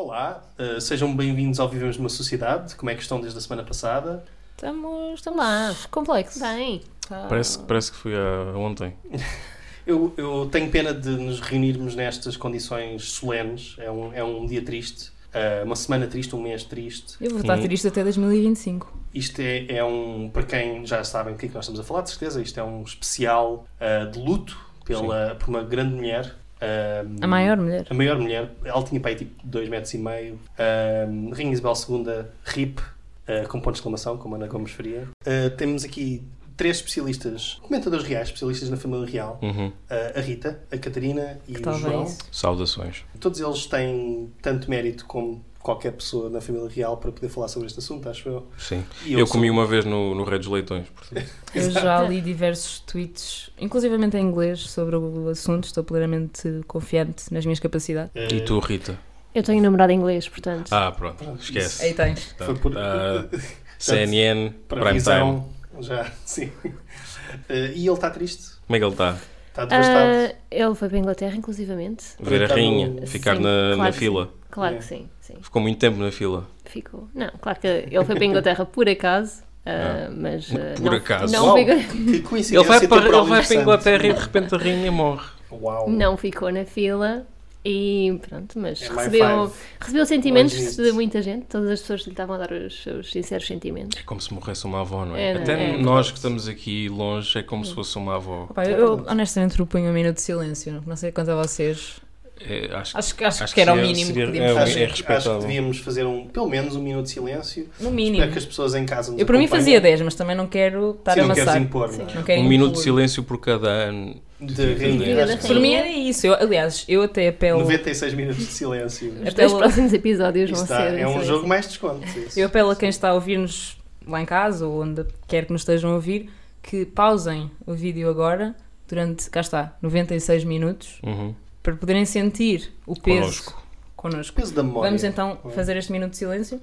Olá, uh, sejam bem-vindos ao Vivemos numa Sociedade. Como é que estão desde a semana passada? Estamos, estamos lá, complexo. Bem. Parece, parece que foi a, ontem. Eu, eu tenho pena de nos reunirmos nestas condições solenes. É um, é um dia triste, uh, uma semana triste, um mês triste. Eu vou estar ter isto até 2025. Isto é, é um, para quem já sabem o que é que nós estamos a falar, de certeza, isto é um especial uh, de luto pela, por uma grande mulher. Uh, A maior mulher. A maior mulher. Ela tinha para aí tipo 2 metros e meio. Uh, Rainha Isabel II, RIP, uh, com ponto de exclamação, como a Ana Gomes faria. Uh, temos aqui três especialistas, comentadores reais, especialistas na família real. Uhum. Uh, a Rita, a Catarina e Que o João. Saudações. Todos eles têm tanto mérito como qualquer pessoa na família real para poder falar sobre este assunto, acho eu. Sim. E Eu, sou- comi uma vez no, no Rei dos Leitões. portanto. Eu já li diversos tweets, inclusivamente em inglês, sobre o assunto. Estou plenamente confiante nas minhas capacidades. Uh, E tu, Rita? eu tenho namorado inglês, portanto. Ah, pronto. Esquece. Aí tens. Foi por- Ah, CNN, para Prime Time. visão, já, sim. Uh, e ele está triste, Como é que ele está? está devastado. Ah, ele foi para a Inglaterra, inclusivamente. Ver a rainha, no- ficar Sim, na, claro na fila. Claro É. que sim, sim. Ficou muito tempo na fila. Ficou. Não, claro que ele foi para a Inglaterra por acaso, ah, mas. ah, Por não, acaso. Não, Uau, que coincidência Ele vai, para, ele vai para a. Inglaterra e de repente a rainha morre. Uau. não ficou na fila. E pronto, mas É recebeu, recebeu sentimentos de it. muita gente, todas as pessoas lhe estavam a dar os seus sinceros sentimentos. É como se morresse uma avó, não é? É, não Até é? nós que estamos aqui longe é como se fosse uma avó. Opa, eu, eu honestamente proponho um minuto de silêncio. Não sei quanto a vocês. É, acho, Acho, que- acho, Acho que era o que seria- mínimo seria- que podíamos é, fazer. Acho, é acho que devíamos fazer um, pelo menos um minuto de silêncio. No mínimo. Espero que as pessoas em casa nos Eu para mim fazia 10, mas também não quero estar Sim, a não amassar. impor, não é? Não quero um minuto de impor. silêncio por cada ano. De rainha. Por mim era isso. Eu, aliás, eu até apelo. 96 minutos de silêncio. Os Até lá- próximos episódios vão está- ser. é um silêncio. jogo mais desconto. isso. Eu apelo a quem está a ouvir-nos lá em casa ou onde quer que nos estejam a ouvir que pausem o vídeo agora durante, cá está, 96 minutos Uhum. Para poderem sentir o peso Connosco. connosco. Peso da memória. Vamos então fazer este minuto de silêncio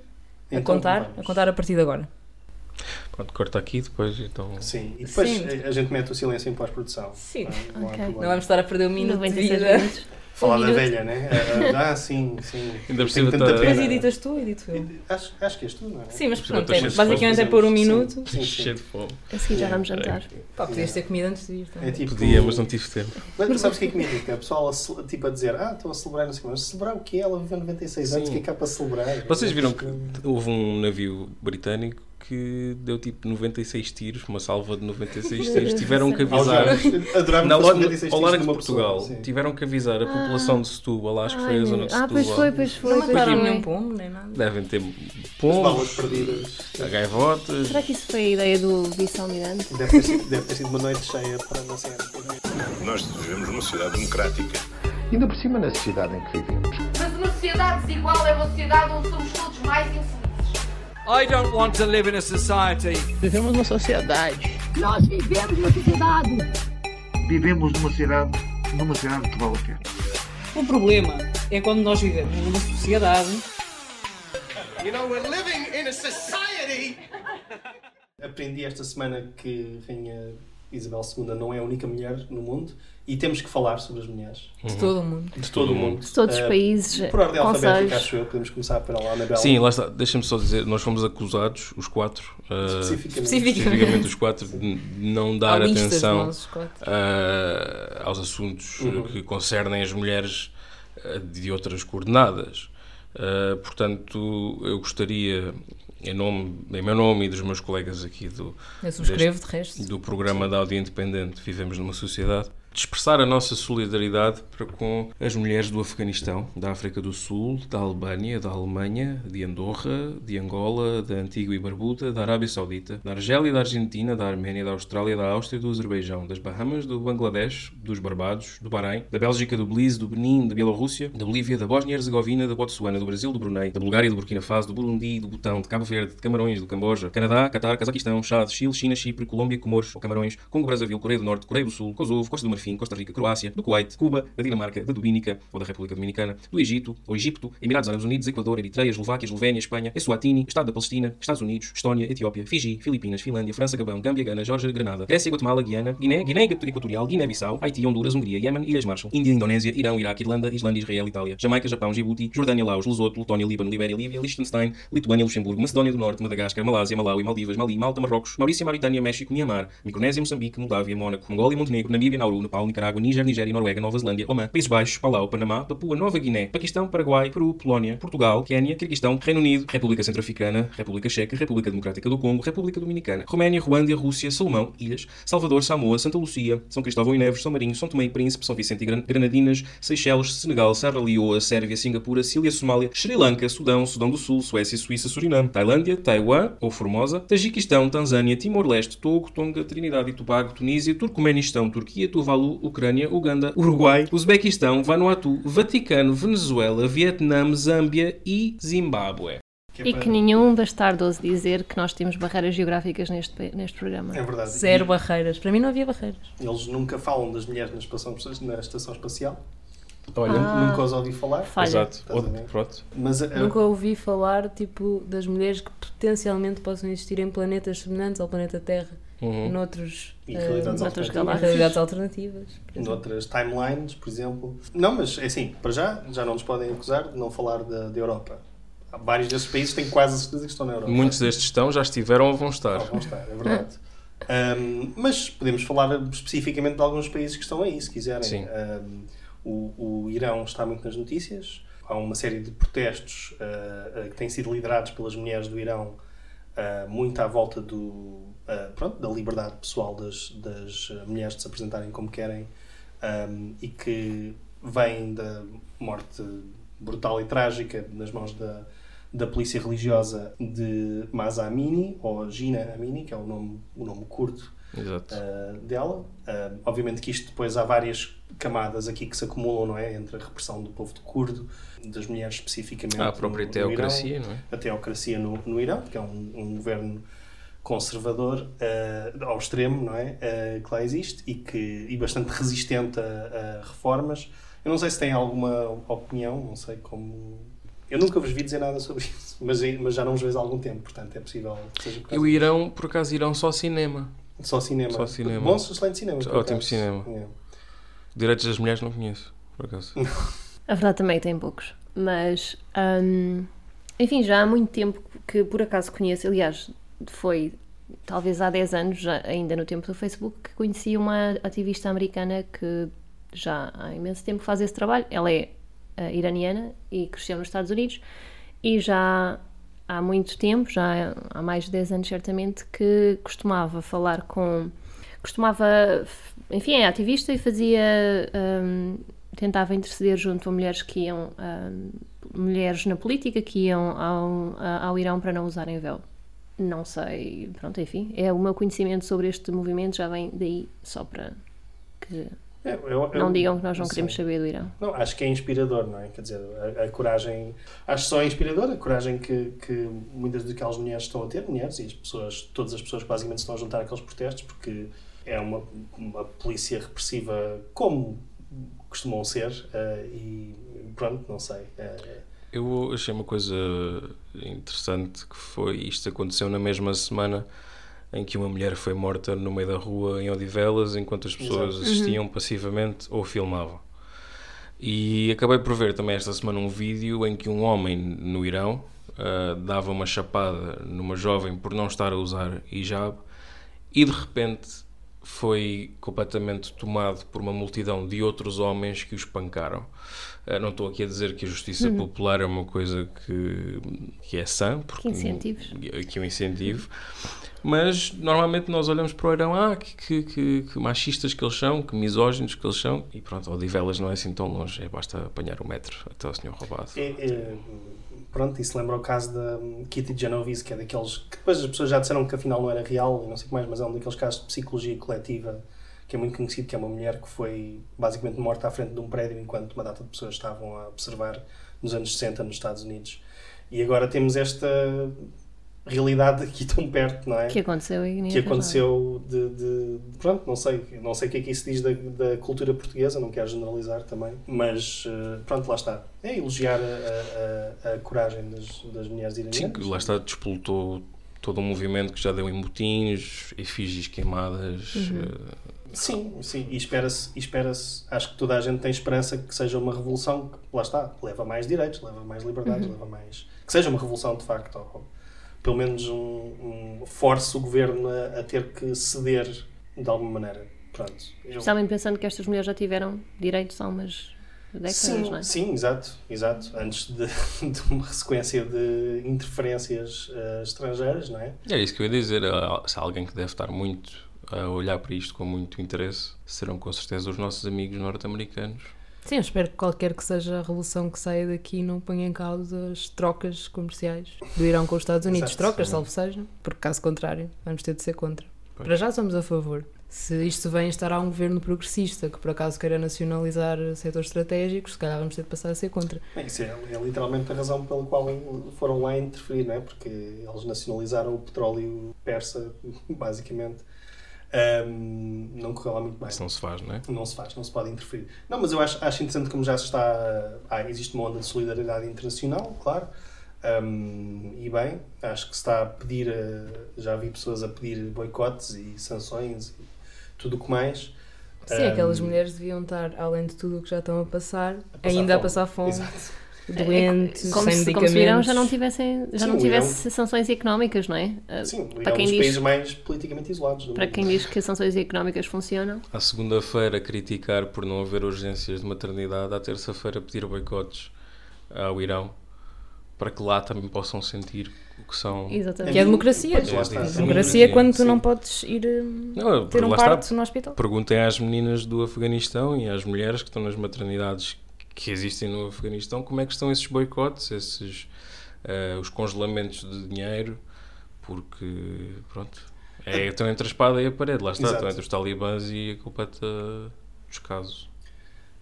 a Então, contar, vamos. a contar a partir de agora. Pronto, corta aqui depois então. Sim, e depois Sim. a- a gente mete o silêncio em pós-produção. Sim. Não, não há Ok. problema. Não vamos estar a perder um minuto de 96 vida. minutos. Falar Um da minuto. velha, né? Ah, Ah, sim, sim. Ainda cima tanta tá- pena. editas tu, edito eu. Acho, acho que és tu, não é? Sim, mas Por pronto, é, basicamente é pôr um Sim. minuto. Sim, sim. Cheio de fome. A seguir já vamos jantar. Pá, podias ter comido antes de ir. É também. tipo, Podia, mas não tive tempo. Mas sabes o que é que me irrita? O pessoal a, tipo, a dizer, ah, estou a celebrar, não sei mas celebrar o quê? Ela viveu 96 anos, o que é que há para celebrar? Vocês viram que houve um navio britânico que deu tipo 96 tiros, uma salva de 96 tiros. Tiveram que avisar. Adorava Na, que lo- fosse 96 ao largo de uma Portugal, pessoa, tiveram que avisar a população de Setúbal, acho que foi Ai, a zona de Ah, Setúbal. pois foi, pois foi. Não mataram nenhum pombo, nem nada. Devem ter pombos, perdidas. gaivotas. Será que isso foi a ideia do vice-almirante? Deve ter, sido, deve ter sido uma noite cheia para não ser. Nós vivemos numa sociedade democrática. Ainda por cima na sociedade em que vivemos. Mas uma sociedade desigual é uma sociedade onde somos todos mais infelizes. I don't want to live in a society Vivemos numa sociedade. Nós vivemos numa sociedade. Vivemos numa sociedade, numa sociedade que vale a pena. O problema é quando nós vivemos numa sociedade Aprendi esta semana que Rainha Isabel II não é a única mulher no mundo e temos que falar sobre as mulheres De todo o mundo. de todo o mundo. De todos os Eh, países, Por ordem alfabética, conselhos. acho eu. Podemos começar pela Anabela. Sim, lá está. Deixa-me só dizer, nós fomos acusados, os quatro, uh, especificamente. Especificamente. os quatro, de não dar atenção nós, uh, aos assuntos uh, Uhum. que concernem as mulheres uh, de outras coordenadas. Uh, portanto, eu gostaria, em, nome, em meu nome e dos meus colegas aqui do, Eu subscrevo, de resto. do programa da Áudio Independente Vivemos numa Sociedade, de expressar a nossa solidariedade para com as mulheres do Afeganistão, da África do Sul, da Albânia, da Alemanha, de Andorra, de Angola, da Antigua e Barbuda, da Arábia Saudita, da Argélia, da Argentina, da Arménia, da Austrália, da Áustria do Azerbaijão, das Bahamas, do Bangladesh, dos Barbados, do Bahrein, da Bélgica, do Belize, do Benin, da Bielorrússia, da Bolívia, da Bósnia e Herzegovina, da Botsuana, do Brasil, do Brunei, da Bulgária, do Burkina Faso, do Burundi, do Butão, de Cabo Verde, de Camarões, do Camboja, Canadá, Catar, Cazaquistão, Chad, Chile, China, Chipre, Colômbia, Comores, ou Camarões, Congo, Brazzaville, Coreia do Norte, Coreia do Sul, Kosovo, Costa do Marfim, Marfim, Costa Rica, Croácia, do Kuwait, Cuba, da Dinamarca, da Dominica ou da República Dominicana, do Egito ou Egito, Emirados Árabes Unidos, Equador, Eritreia, Eslováquia, Eslovénia, Espanha, Eswatini, Estado da Palestina, Estados Unidos, Estónia, Etiópia, Fiji, Filipinas, Finlândia, França, Gabão, Gâmbia, Gana, Geórgia, Granada, Grécia, Guatemala, Guiana, Guiné, Guiné Equatorial, Guiné-Bissau, Haiti, Honduras, Hungria, Iémen, Ilhas Marshall, Índia, Indonésia, Irão, Iraque, Irlanda, Islândia, Israel, Itália, Jamaica, Japão, Djibouti, Jordânia, Laos, Lesoto, Letónia, Líbano, Libéria, Líbia, Liechtenstein, Lituânia, Luxemburgo, Macedónia do Norte, Madagascar, Malásia, Malawi, Maldivas, Mali, Malta, Marrocos, Maurícia, Mauritânia, México, Mianmar, Micronésia, Moçambique, Moldávia, Mónaco, Mongólia, Montenegro, Namíbia, Nauru, Nepal, Nicarágua, Níger, Nigéria, Noruega, Nova Zelândia, Oman, Países Baixos, Palau, Panamá, Papua Nova Guiné, Paquistão, Paraguai, Peru, Polónia, Portugal, Quénia, Quirguistão, Reino Unido, República Centro-Africana, República Checa, República Democrática do Congo, República Dominicana, Roménia, Ruanda, Rússia, Salomão, Ilhas, Salvador, Samoa, Santa Lucia, São Cristóvão e Neves, São Marinho, São Tomé e Príncipe, São Vicente e Gran- Granadinas, Seychelles, Senegal, Serra Leoa, Sérvia, Singapura, Síria, Somália, Sri Lanka, Sudão, Sudão do Sul, Suécia, Suíça, Suriname, Tailândia, Taiwan ou Formosa, Tajiquistão, Tanzânia, Timor-Leste, Togo, Tonga, Trinidade e Tobago, Tunísia, Turcomenistão, Turquia, Tuvalu, Ucrânia, Uganda, Uruguai, Uzbequistão, Vanuatu, Vaticano, Venezuela, Vietnã, Zâmbia e Zimbábue. E que nenhum bastardo ouse dizer que nós temos barreiras geográficas neste, neste programa. É verdade. Zero E barreiras. Para mim não havia barreiras. Eles nunca falam das mulheres na estação, na estação espacial. Olha, Ah. Nunca os ouvi falar. Falha. exato. Ver? Pronto. Mas eh, Nunca ouvi falar tipo das mulheres que potencialmente possam existir em planetas semelhantes ao planeta Terra, Uhum. noutros E realidades noutras alternativas. galáxias. realidades alternativas. noutras timelines, por exemplo. Não, mas é assim, para já, já não nos podem acusar de não falar da, da Europa. Há Vários desses países têm quase a certeza que estão na Europa. Muitos destes estão, já estiveram ou vão estar. Ah, vão estar, é verdade. Um, mas podemos falar especificamente de alguns países que estão aí, se quiserem. Sim. Um, o, o Irão está muito nas notícias. Há uma série de protestos uh, uh, que têm sido liderados pelas mulheres do Irão, uh, muito à volta do, uh, pronto, da liberdade pessoal das, das uh, mulheres de se apresentarem como querem um, e que vêm da morte brutal e trágica nas mãos da, da polícia religiosa de Masa Amini, ou Gina Amini, que é o nome, o nome curto uh, dela. Uh, obviamente que isto depois há várias camadas aqui que se acumulam, não é? Entre a repressão do povo curdo, das mulheres especificamente. Há a própria no- no teocracia, Irão, não é? a teocracia no, no Irão, que é um, um governo conservador uh, ao extremo, não é? Uh, que lá existe e, que, e bastante resistente a, a reformas. Eu não sei se tem alguma opinião, não sei como. Eu nunca vos vi dizer nada sobre isso, mas, mas já não vos vejo há algum tempo, portanto é possível que seja por E o Irão, por acaso, Irão só cinema. só cinema. Só cinema. Bom, excelente cinema. por Ótimo cinema. É. Direitos das mulheres não conheço, por acaso. A verdade também tem poucos. Mas, hum, enfim, já há muito tempo que por acaso conheço. Aliás, foi talvez há 10 anos, ainda no tempo do Facebook, que conheci uma ativista americana que já há imenso tempo faz esse trabalho. Ela é eh, iraniana e cresceu nos Estados Unidos e já há muito tempo, já há mais de 10 anos certamente, que costumava falar com. costumava. enfim, é ativista e fazia. hum, tentava interceder junto a mulheres que iam. hum, mulheres na política que iam ao, ao Irão para não usarem véu. Não sei, pronto, enfim, é o meu conhecimento sobre este movimento já vem daí, só para que É, eu- eu- não digam que nós não sim. queremos saber do Irão. Não, acho que é inspirador, não é? Quer dizer, a, a coragem. Acho só inspirador a coragem que, que muitas daquelas mulheres estão a ter, mulheres e as pessoas, todas as pessoas que basicamente se estão a juntar àqueles protestos, porque é uma, uma polícia repressiva como costumam ser eh, e pronto, não sei. eh, Eu achei uma coisa interessante que foi isto aconteceu na mesma semana em que uma mulher foi morta no meio da rua em Odivelas enquanto as pessoas Exato. assistiam passivamente ou filmavam. E acabei por ver também esta semana um vídeo em que um homem no Irão ah, dava uma chapada numa jovem por não estar a usar hijab e de repente foi completamente tomado por uma multidão de outros homens que o espancaram. Ah, não estou aqui a dizer que a justiça popular é uma coisa que, que é sã, porque Que incentivos. que é um incentivo, mas normalmente nós olhamos para o Irão, ah, que, que, que, que machistas que eles são, que misóginos que eles são, e pronto, Odivelas não é assim tão longe, é basta apanhar o metro até o senhor roubado. É, é, pronto, isso lembra o caso da Kitty Genovese, que é daqueles que depois as pessoas já disseram que afinal não era real e não sei o que mais, mas é um daqueles casos de psicologia coletiva que é muito conhecido, que é uma mulher que foi basicamente morta à frente de um prédio enquanto uma data de pessoas estavam a observar nos anos 60 nos Estados Unidos. E agora temos esta realidade aqui tão perto, não é? Que aconteceu em Guiné que Equatorial. aconteceu de, de- de- pronto, não sei, não sei o que é que isso diz da, da cultura portuguesa, não quero generalizar também, mas eh, pronto, lá está. É elogiar a, a- a- coragem das, das mulheres Sim, iranianas. que lá está, despolutou todo um movimento que já deu em motins, efígies queimadas. eh, Sim, sim, e espera-se, e espera-se, acho que toda a gente tem esperança que seja uma revolução que, lá está, leva mais direitos, leva mais liberdades, leva mais. que seja uma revolução de facto, ou pelo menos um, um force o governo a, a ter que ceder de alguma maneira. Pronto. Eu- Especialmente pensando que estas mulheres já tiveram direitos há umas décadas, Sim, não é? sim, exato, exato. Antes de, de uma sequência de interferências eh, estrangeiras, não é? É isso que eu ia dizer. há- Se há alguém que deve estar muito a olhar para isto com muito interesse, serão com certeza os nossos amigos norte-americanos. Sim, eu espero que qualquer que seja a revolução que saia daqui não ponha em causa as trocas comerciais do Irão com os Estados Unidos. Exato. trocas, salvo seja, porque caso contrário, vamos ter de ser contra. Pois. Para já somos a favor. Se isto vem estar a um governo progressista que por acaso queira nacionalizar setores estratégicos, se calhar vamos ter de passar a ser contra. Bem, Isso é, é literalmente a razão pela qual foram lá interferir, não é? Porque eles nacionalizaram o petróleo persa, basicamente. Ahm, não correu lá muito bem. Isso não se faz, não é? Não se faz, não se pode interferir. Não, mas eu acho, acho interessante como já se está. Ah, existe uma onda de solidariedade internacional, claro. Ahm, e bem, acho que se está a pedir. a- já vi pessoas a pedir boicotes e sanções e tudo o que mais. Sim, Ahm, aquelas mulheres deviam estar, além de tudo o que já estão a passar, passar ainda a fome. passar fome, Exato. Doentes, É como, sem se, como se o Irão medicamentos. já não tivessem, já Sim, não tivesse sanções económicas, não é? Uh, Sim, para é um quem dos diz- países mais politicamente isolados do Para mundo. quem diz que as sanções económicas funcionam, À segunda-feira criticar por não haver urgências de maternidade, à terça-feira pedir boicotes ao Irão para que lá também possam sentir o que são. exatamente. Que é a democracia. Pois, está. Democracia é quando tu Sim. não podes ir hum, Não, ter um lá está. parto no hospital. Perguntem às meninas do Afeganistão e às mulheres que estão nas maternidades que existem no Afeganistão como é que estão esses boicotes, esses eh, os congelamentos de dinheiro, porque pronto, é, estão entre a espada e a parede, lá está, Exato. estão entre os talibãs e a completa dos casos.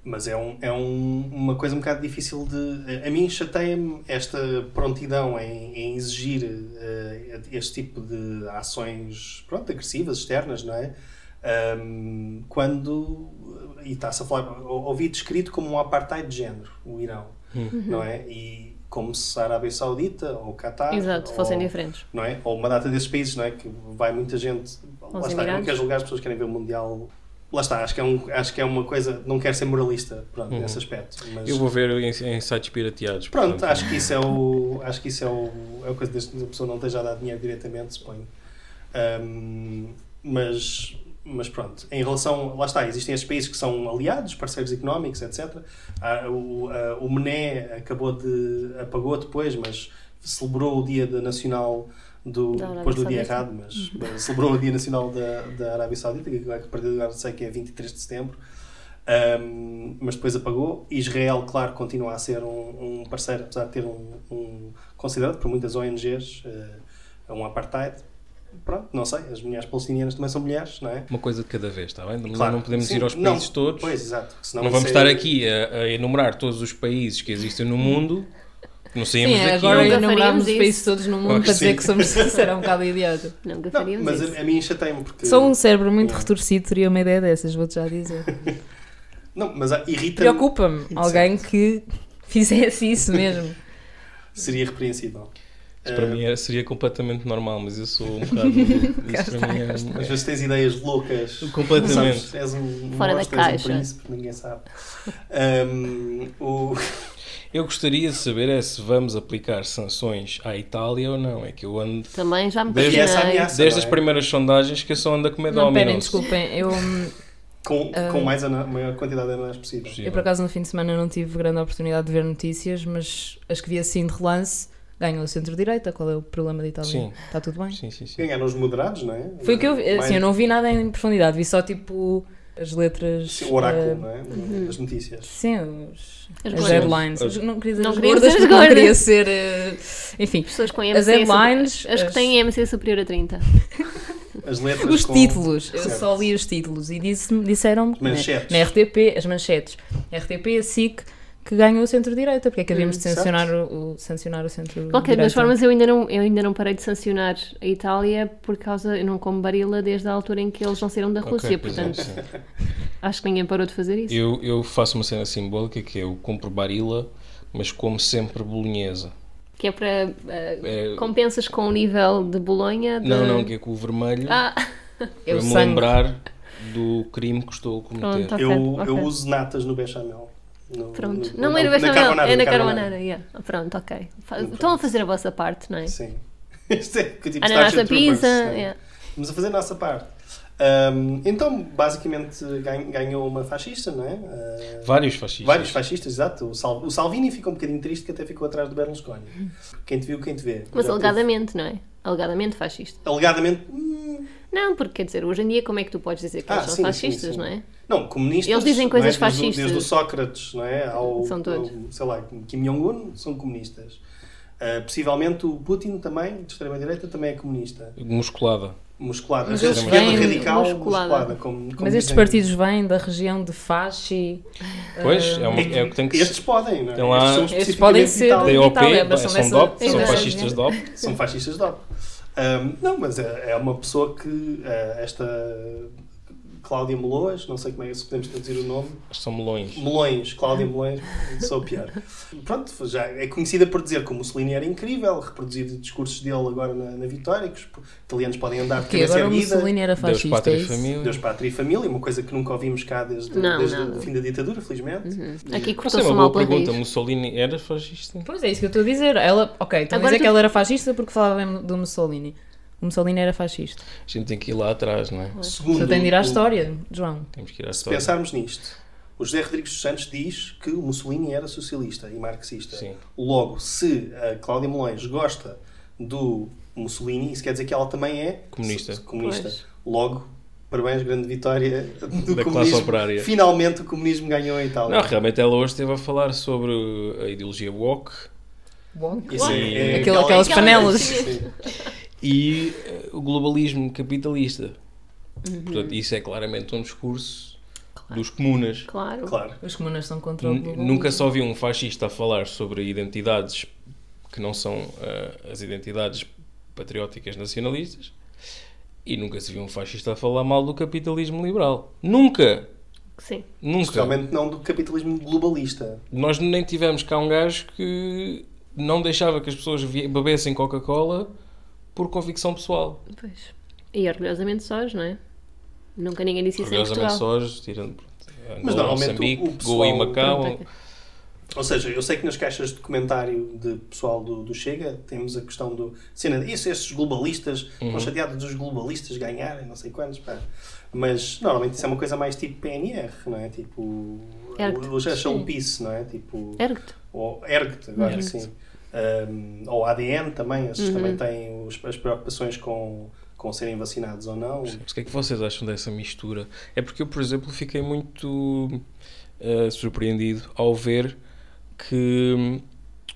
Mas é, um, é um- uma coisa um bocado difícil de. A mim chateia-me esta prontidão em, em exigir eh, este tipo de ações pronto, agressivas, externas, não é? Ahm, quando. E está-se a falar. ou- Ouvi descrito como um apartheid de género, o Irão, não é? E como se a Arábia Saudita ou o Qatar. Exato, fossem ou- diferentes. não é? Ou uma data desses países, não é? Que vai muita gente. Lá está, não quero julgar as pessoas que querem ver o Mundial. Lá está, acho que é, um, acho que é uma coisa. Não quero ser moralista pronto, Uhum. nesse aspecto. Mas, Eu vou ver em, em sites pirateados. Pronto, portanto, acho que isso é o. Acho que isso é o. É a coisa desde que a pessoa não esteja a dar dinheiro diretamente, suponho. Ahm, mas. Mas pronto, em relação. Lá está, existem estes países que são aliados, parceiros económicos, etc. Ah, o, ah, o Mené acabou de. apagou depois, mas celebrou o Dia Nacional do. Da depois do dia errado, mas mas celebrou o Dia Nacional da, da Arábia Saudita, que a partir de agora sei que é 23 de setembro. Um, mas depois apagou. Israel, claro, continua a ser um, um parceiro, apesar de ter um, um considerado por muitas ONGs uh, um apartheid. Pronto, não sei, as mulheres palestinianas também são mulheres, não é? Uma coisa de cada vez, está bem? Não, Claro, não podemos sim. ir aos Não, países todos. Pois, exato. Senão não vamos é- estar aqui a, a enumerar todos os países que existem no mundo. Não saímos Sim, daqui. agora Nunca enumerámos faríamos os países todos no mundo Claro para dizer sim. que somos sinceros, é um bocado idiota. Nunca Não, faríamos mas isso. a, a mim chateia-me porque. Só um cérebro muito Yeah. retorcido teria uma ideia dessas, vou-te já dizer. Não, mas irrita-me. Preocupa-me alguém que fizesse isso mesmo. Seria repreensível. Isso para Uh, mim é- seria completamente normal, mas eu sou um bocado. Isso para mim é. Às vezes tens ideias loucas. Completamente. Sabes, és um Fora da caixa. um príncipe, ninguém sabe. Um, o... Eu gostaria de saber é se vamos aplicar sanções à Itália ou não. É que eu ando. Também já me Desde ameaça. Desde as primeiras sondagens que eu só ando a comer Não, Domino's. perem, desculpem, eu, hum, Com, com Ah. mais ana- maior quantidade de possível. Possível. eu por acaso no fim de semana não tive grande oportunidade de ver notícias, mas as que vi assim de relance ganham o centro-direita. Qual é o problema da Itália? Sim. Está tudo bem? Sim, sim, sim. Ganharam os moderados, não é? Foi o que eu vi. Assim, eu não vi nada em profundidade, vi só tipo as letras. Sim, o oráculo, eh, não é? Das notícias. Sim, os, As as, headlines. As- Não queria dizer Não as queria gordas, dizer as gordas. queria ser. eh, enfim, Pessoas com As headlines, superior- as que as- têm IMC superior a 30. As letras os com- títulos. Eu Certo. só li os títulos e disse disseram-me Manchetes. na, na RTP, as manchetes. RTP, a SIC que ganhou o centro-direita. Porque é que havíamos Hum, de sancionar o, o- sancionar o centro-direita? De qualquer das formas, eu ainda, não, eu ainda não parei de sancionar a Itália por causa. Eu não como barila desde a altura em que eles não saíram da Ok, Rússia, pois é, portanto, sim. acho que ninguém parou de fazer isso. Eu, eu faço uma cena simbólica que é eu compro barila, mas como sempre bolonhesa. Que é para. eh, É- compensas com o nível de Bolonha? De... Não, não, que é com o vermelho Ah, É me sangue. lembrar do crime que estou a cometer. Pronto, ok, eu, ok. eu uso natas no bechamel. No- Pronto. no- não é no na bechamel, carbonara, é na na carbonara. yeah. Pronto, ok. Fa- Estão a fazer a vossa parte, não é? Sim. Isto é que tipo Ah, nossa Troopers, pizza. né? yeah. Vamos a fazer a nossa parte. Ahm, então, basicamente, gan- ganhou uma fascista, não é? Ah, Vários fascistas. Vários fascistas, exato. O, Sal- o Salvini ficou um bocadinho triste que até ficou atrás do Berlusconi. Quem te viu, quem te vê. Mas Já alegadamente, não é? Alegadamente fascista. teve- Alegadamente. hum, Não, porque quer dizer, hoje em dia, como é que tu podes dizer que Ah, eles são sim, sim, fascistas, sim. não é? Não, comunistas. Eles dizem é? coisas Desde o- fascistas. Desde o Sócrates, não é? Ao, São todos. ao, sei lá, Kim Jong-un são comunistas. Ah, possivelmente o Putin também, de extrema-direita, também é comunista. Musculada. Musculada. Mas a eles vêm radical musculada. musculada. como, como Mas estes dizem. partidos vêm da região de Fasci. Pois, é, uma- é o que tem que Estes podem, não é? Lá- Estes, são Estes especificamente podem de ser-. Da são DOP, são fascistas. DOP. São fascistas DOP. Ahm, não, mas é, é uma pessoa que ah, esta Cláudia Meloas, não sei como é que se podemos traduzir o nome. São melões. Melões, Cláudia Melões, sou pior. Pronto, já é conhecida por dizer que o Mussolini era incrível, reproduzir discursos dele agora na, na Vitória, que os italianos podem andar de cabeça agora o. Mussolini era Deus, fascista. pátria é e isso? família. Deus, pátria e família, uma coisa que nunca ouvimos cá desde, Não, desde não. o fim da ditadura, felizmente. Aqui Mas é cortou-se uma boa pergunta. Mussolini era fascista? Pois é, isso que eu estou a dizer. Ela, ok, estão a Agora dizer tu- que ela era fascista porque falava do Mussolini. O Mussolini era fascista. A gente tem que ir lá atrás, não é? Segundo, Só tem de ir à o- história, João. Temos que ir à Se história. pensarmos nisto, o José Rodrigues dos Santos diz que o Mussolini era socialista e marxista. Sim. Logo, se a Cláudia Melões gosta do Mussolini, isso quer dizer que ela também é Comunista. comunista. Pois. Logo, parabéns, grande vitória do Da classe comunismo. operária. Finalmente o comunismo ganhou em Itália. Não, realmente ela hoje esteve a falar sobre a ideologia woke Isso é- é Aquele- aquela- aquelas panelas. E eh, o globalismo capitalista. Uhum. Portanto, isso é claramente um discurso dos comunas. Claro. Claro. Os comunas são contra o globalismo. Nunca só vi um fascista a falar sobre identidades que não são eh, as identidades patrióticas nacionalistas e nunca se viu um fascista a falar mal do capitalismo liberal. Nunca! Sim. Nunca! Especialmente não do capitalismo globalista. Nós nem tivemos cá um gajo que não deixava que as pessoas bebessem Coca-Cola por convicção pessoal. Pois. E orgulhosamente sós, não é? Nunca ninguém disse isso em Portugal. só, tirando pronto, Angola, Mas normalmente Moçambique, o- pessoal- Goa e Macau. Pronto, Ou seja, eu sei que nas caixas de comentário de pessoal do, do Chega temos a questão do. Cena, isso, esses globalistas, Uhum. estão chateados dos globalistas ganharem, não sei quantos, pá. Mas normalmente isso é uma coisa mais tipo PNR, não é? Tipo. Ergt. Os a Sim. Peace, não é? Tipo. Ergue-te. Ou ERGT, agora Ergt. sim. Um, ou ADN também, esses Uhum. também têm os- as preocupações com, com serem vacinados ou não. O que é que vocês acham dessa mistura? É porque eu, por exemplo, fiquei muito eh, surpreendido ao ver que hum,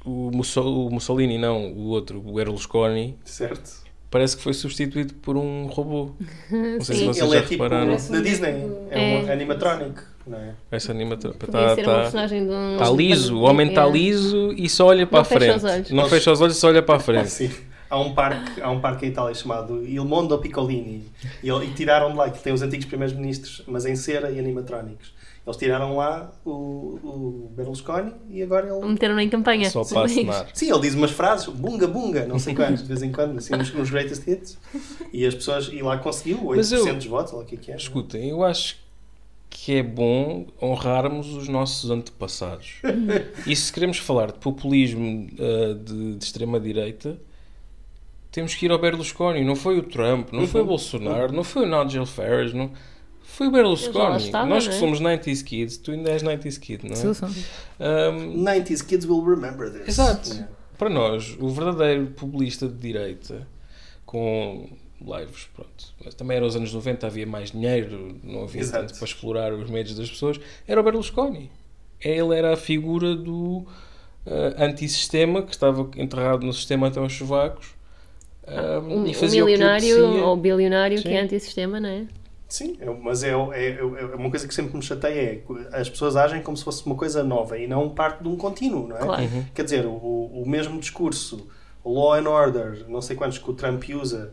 o, o Mussolini, não, o outro, o Berlusconi, Certo? parece que foi substituído por um robô. Não sei se Sim. vocês Ele já é tipo repararam. da Disney, é, um É. animatronic, não é? Essa animação Podia está ser uma personagem de um... tá liso, o homem está É. liso e só olha para Não a fecha frente. os olhos. Não fecha os olhos, só olha para a frente. Sim. Há um parque, há um parque em Itália chamado Il Mondo Piccolini e, e tiraram de lá, que tem os antigos primeiros ministros, mas em cera e animatrónicos. Eles tiraram lá o, o Berlusconi e agora ele. Meteram em campanha. Só para assinar. Sim, ele diz umas frases, bunga bunga, não sei quantos, de vez em quando, assim, nos, nos greatest hits. E as pessoas, e lá conseguiu 8% Mas eu- dos votos, ou o que é que é. Escutem, eu acho que é bom honrarmos os nossos antepassados. e se queremos falar de populismo uh, de, de extrema-direita, temos que ir ao Berlusconi. Não foi o Trump, não foi o Bolsonaro, não foi o Nigel Farage, não... foi o Berlusconi. estava, Nós que é? somos 90s kids, tu ainda és 90s kid, não é? Sim, sim. Um, 90s kids will remember this. Exato. Yeah. para nós, o verdadeiro populista de direita, com lives, pronto, mas também era os anos 90, havia mais dinheiro, não havia Exato. tanto para explorar os médios das pessoas, era o Berlusconi. Ele era a figura do eh, antissistema que estava enterrado no sistema até aos sovacos um, Um, e um fazia o que milionário ou bilionário que Sim. é antissistema, não é? Sim, é- mas é, é, é uma coisa que sempre me chateia é que as pessoas agem como se fosse uma coisa nova e não parte de um contínuo, não é? Claro. Quer dizer, o, o mesmo discurso, law and order, não sei quantos que o Trump usa,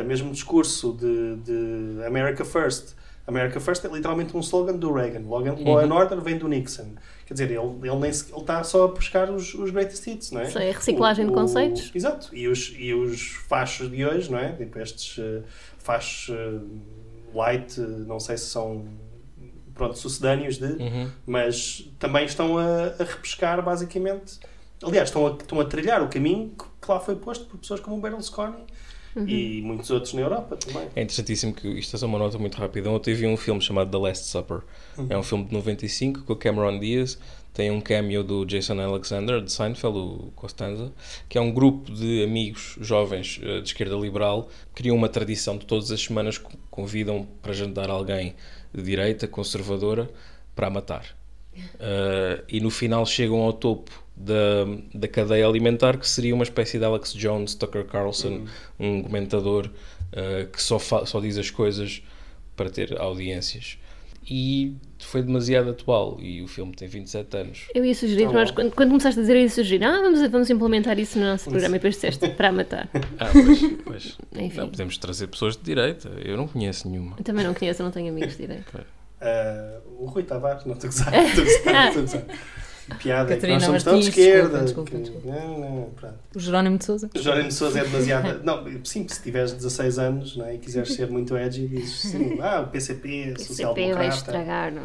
o mesmo discurso de, de America First. America First é literalmente um slogan do Reagan. Logan, Law and order vem do Nixon. Quer dizer, ele, ele, nem ele está só a buscar os, os greatest hits, não é? Isso é reciclagem de conceitos. Exato. E os, e os fachos de hoje, não é? Tipo estes eh, fachos eh, light, eh, não sei se são pronto, sucedâneos de, Uhum. mas também estão a, a repescar basicamente. Aliás, estão a, estão a trilhar o caminho que, que lá foi posto por pessoas como o Berlusconi e muitos outros na Europa também. É interessantíssimo que isto é só uma nota muito rápida. Ontem vi um filme chamado The Last Supper. É um filme de 95 com o Cameron Diaz. Tem um cameo do Jason Alexander, de Seinfeld, o Costanza, que é um grupo de amigos jovens eh, de esquerda liberal que criam uma tradição de todas as semanas co- convidam para jantar alguém de direita, conservadora, para matar. Uh, e no final chegam ao topo da, da cadeia alimentar, que seria uma espécie de Alex Jones, Tucker Carlson, um comentador uh, que só, só diz as coisas para ter audiências. E foi demasiado atual. E o filme tem 27 anos. Eu ia sugerir, Tá nós, bom. quando, quando começaste a dizer, eu ia sugerir, ah, vamos, vamos implementar isso no nosso programa. E depois disseste, para matar. Ah, pois, pois. Enfim. Não, podemos trazer pessoas de direita. Eu não conheço nenhuma. Eu também não conheço, eu não tenho amigos de direito. Ah, o Rui Tavares, não estou a gozar, estou a gozar, estou a gozar. Piada, é que nós Catarina somos tão de esquerda. desculpa, que- desculpa, Não, não, pronto. O Jerónimo de Souza. Jerónimo de Sousa é demasiado. Não, sim, se tiveres 16 anos não é, e quiseres ser muito edgy, dizes sim, ah, o PCP, CP vai social-democrata, estragar. Não.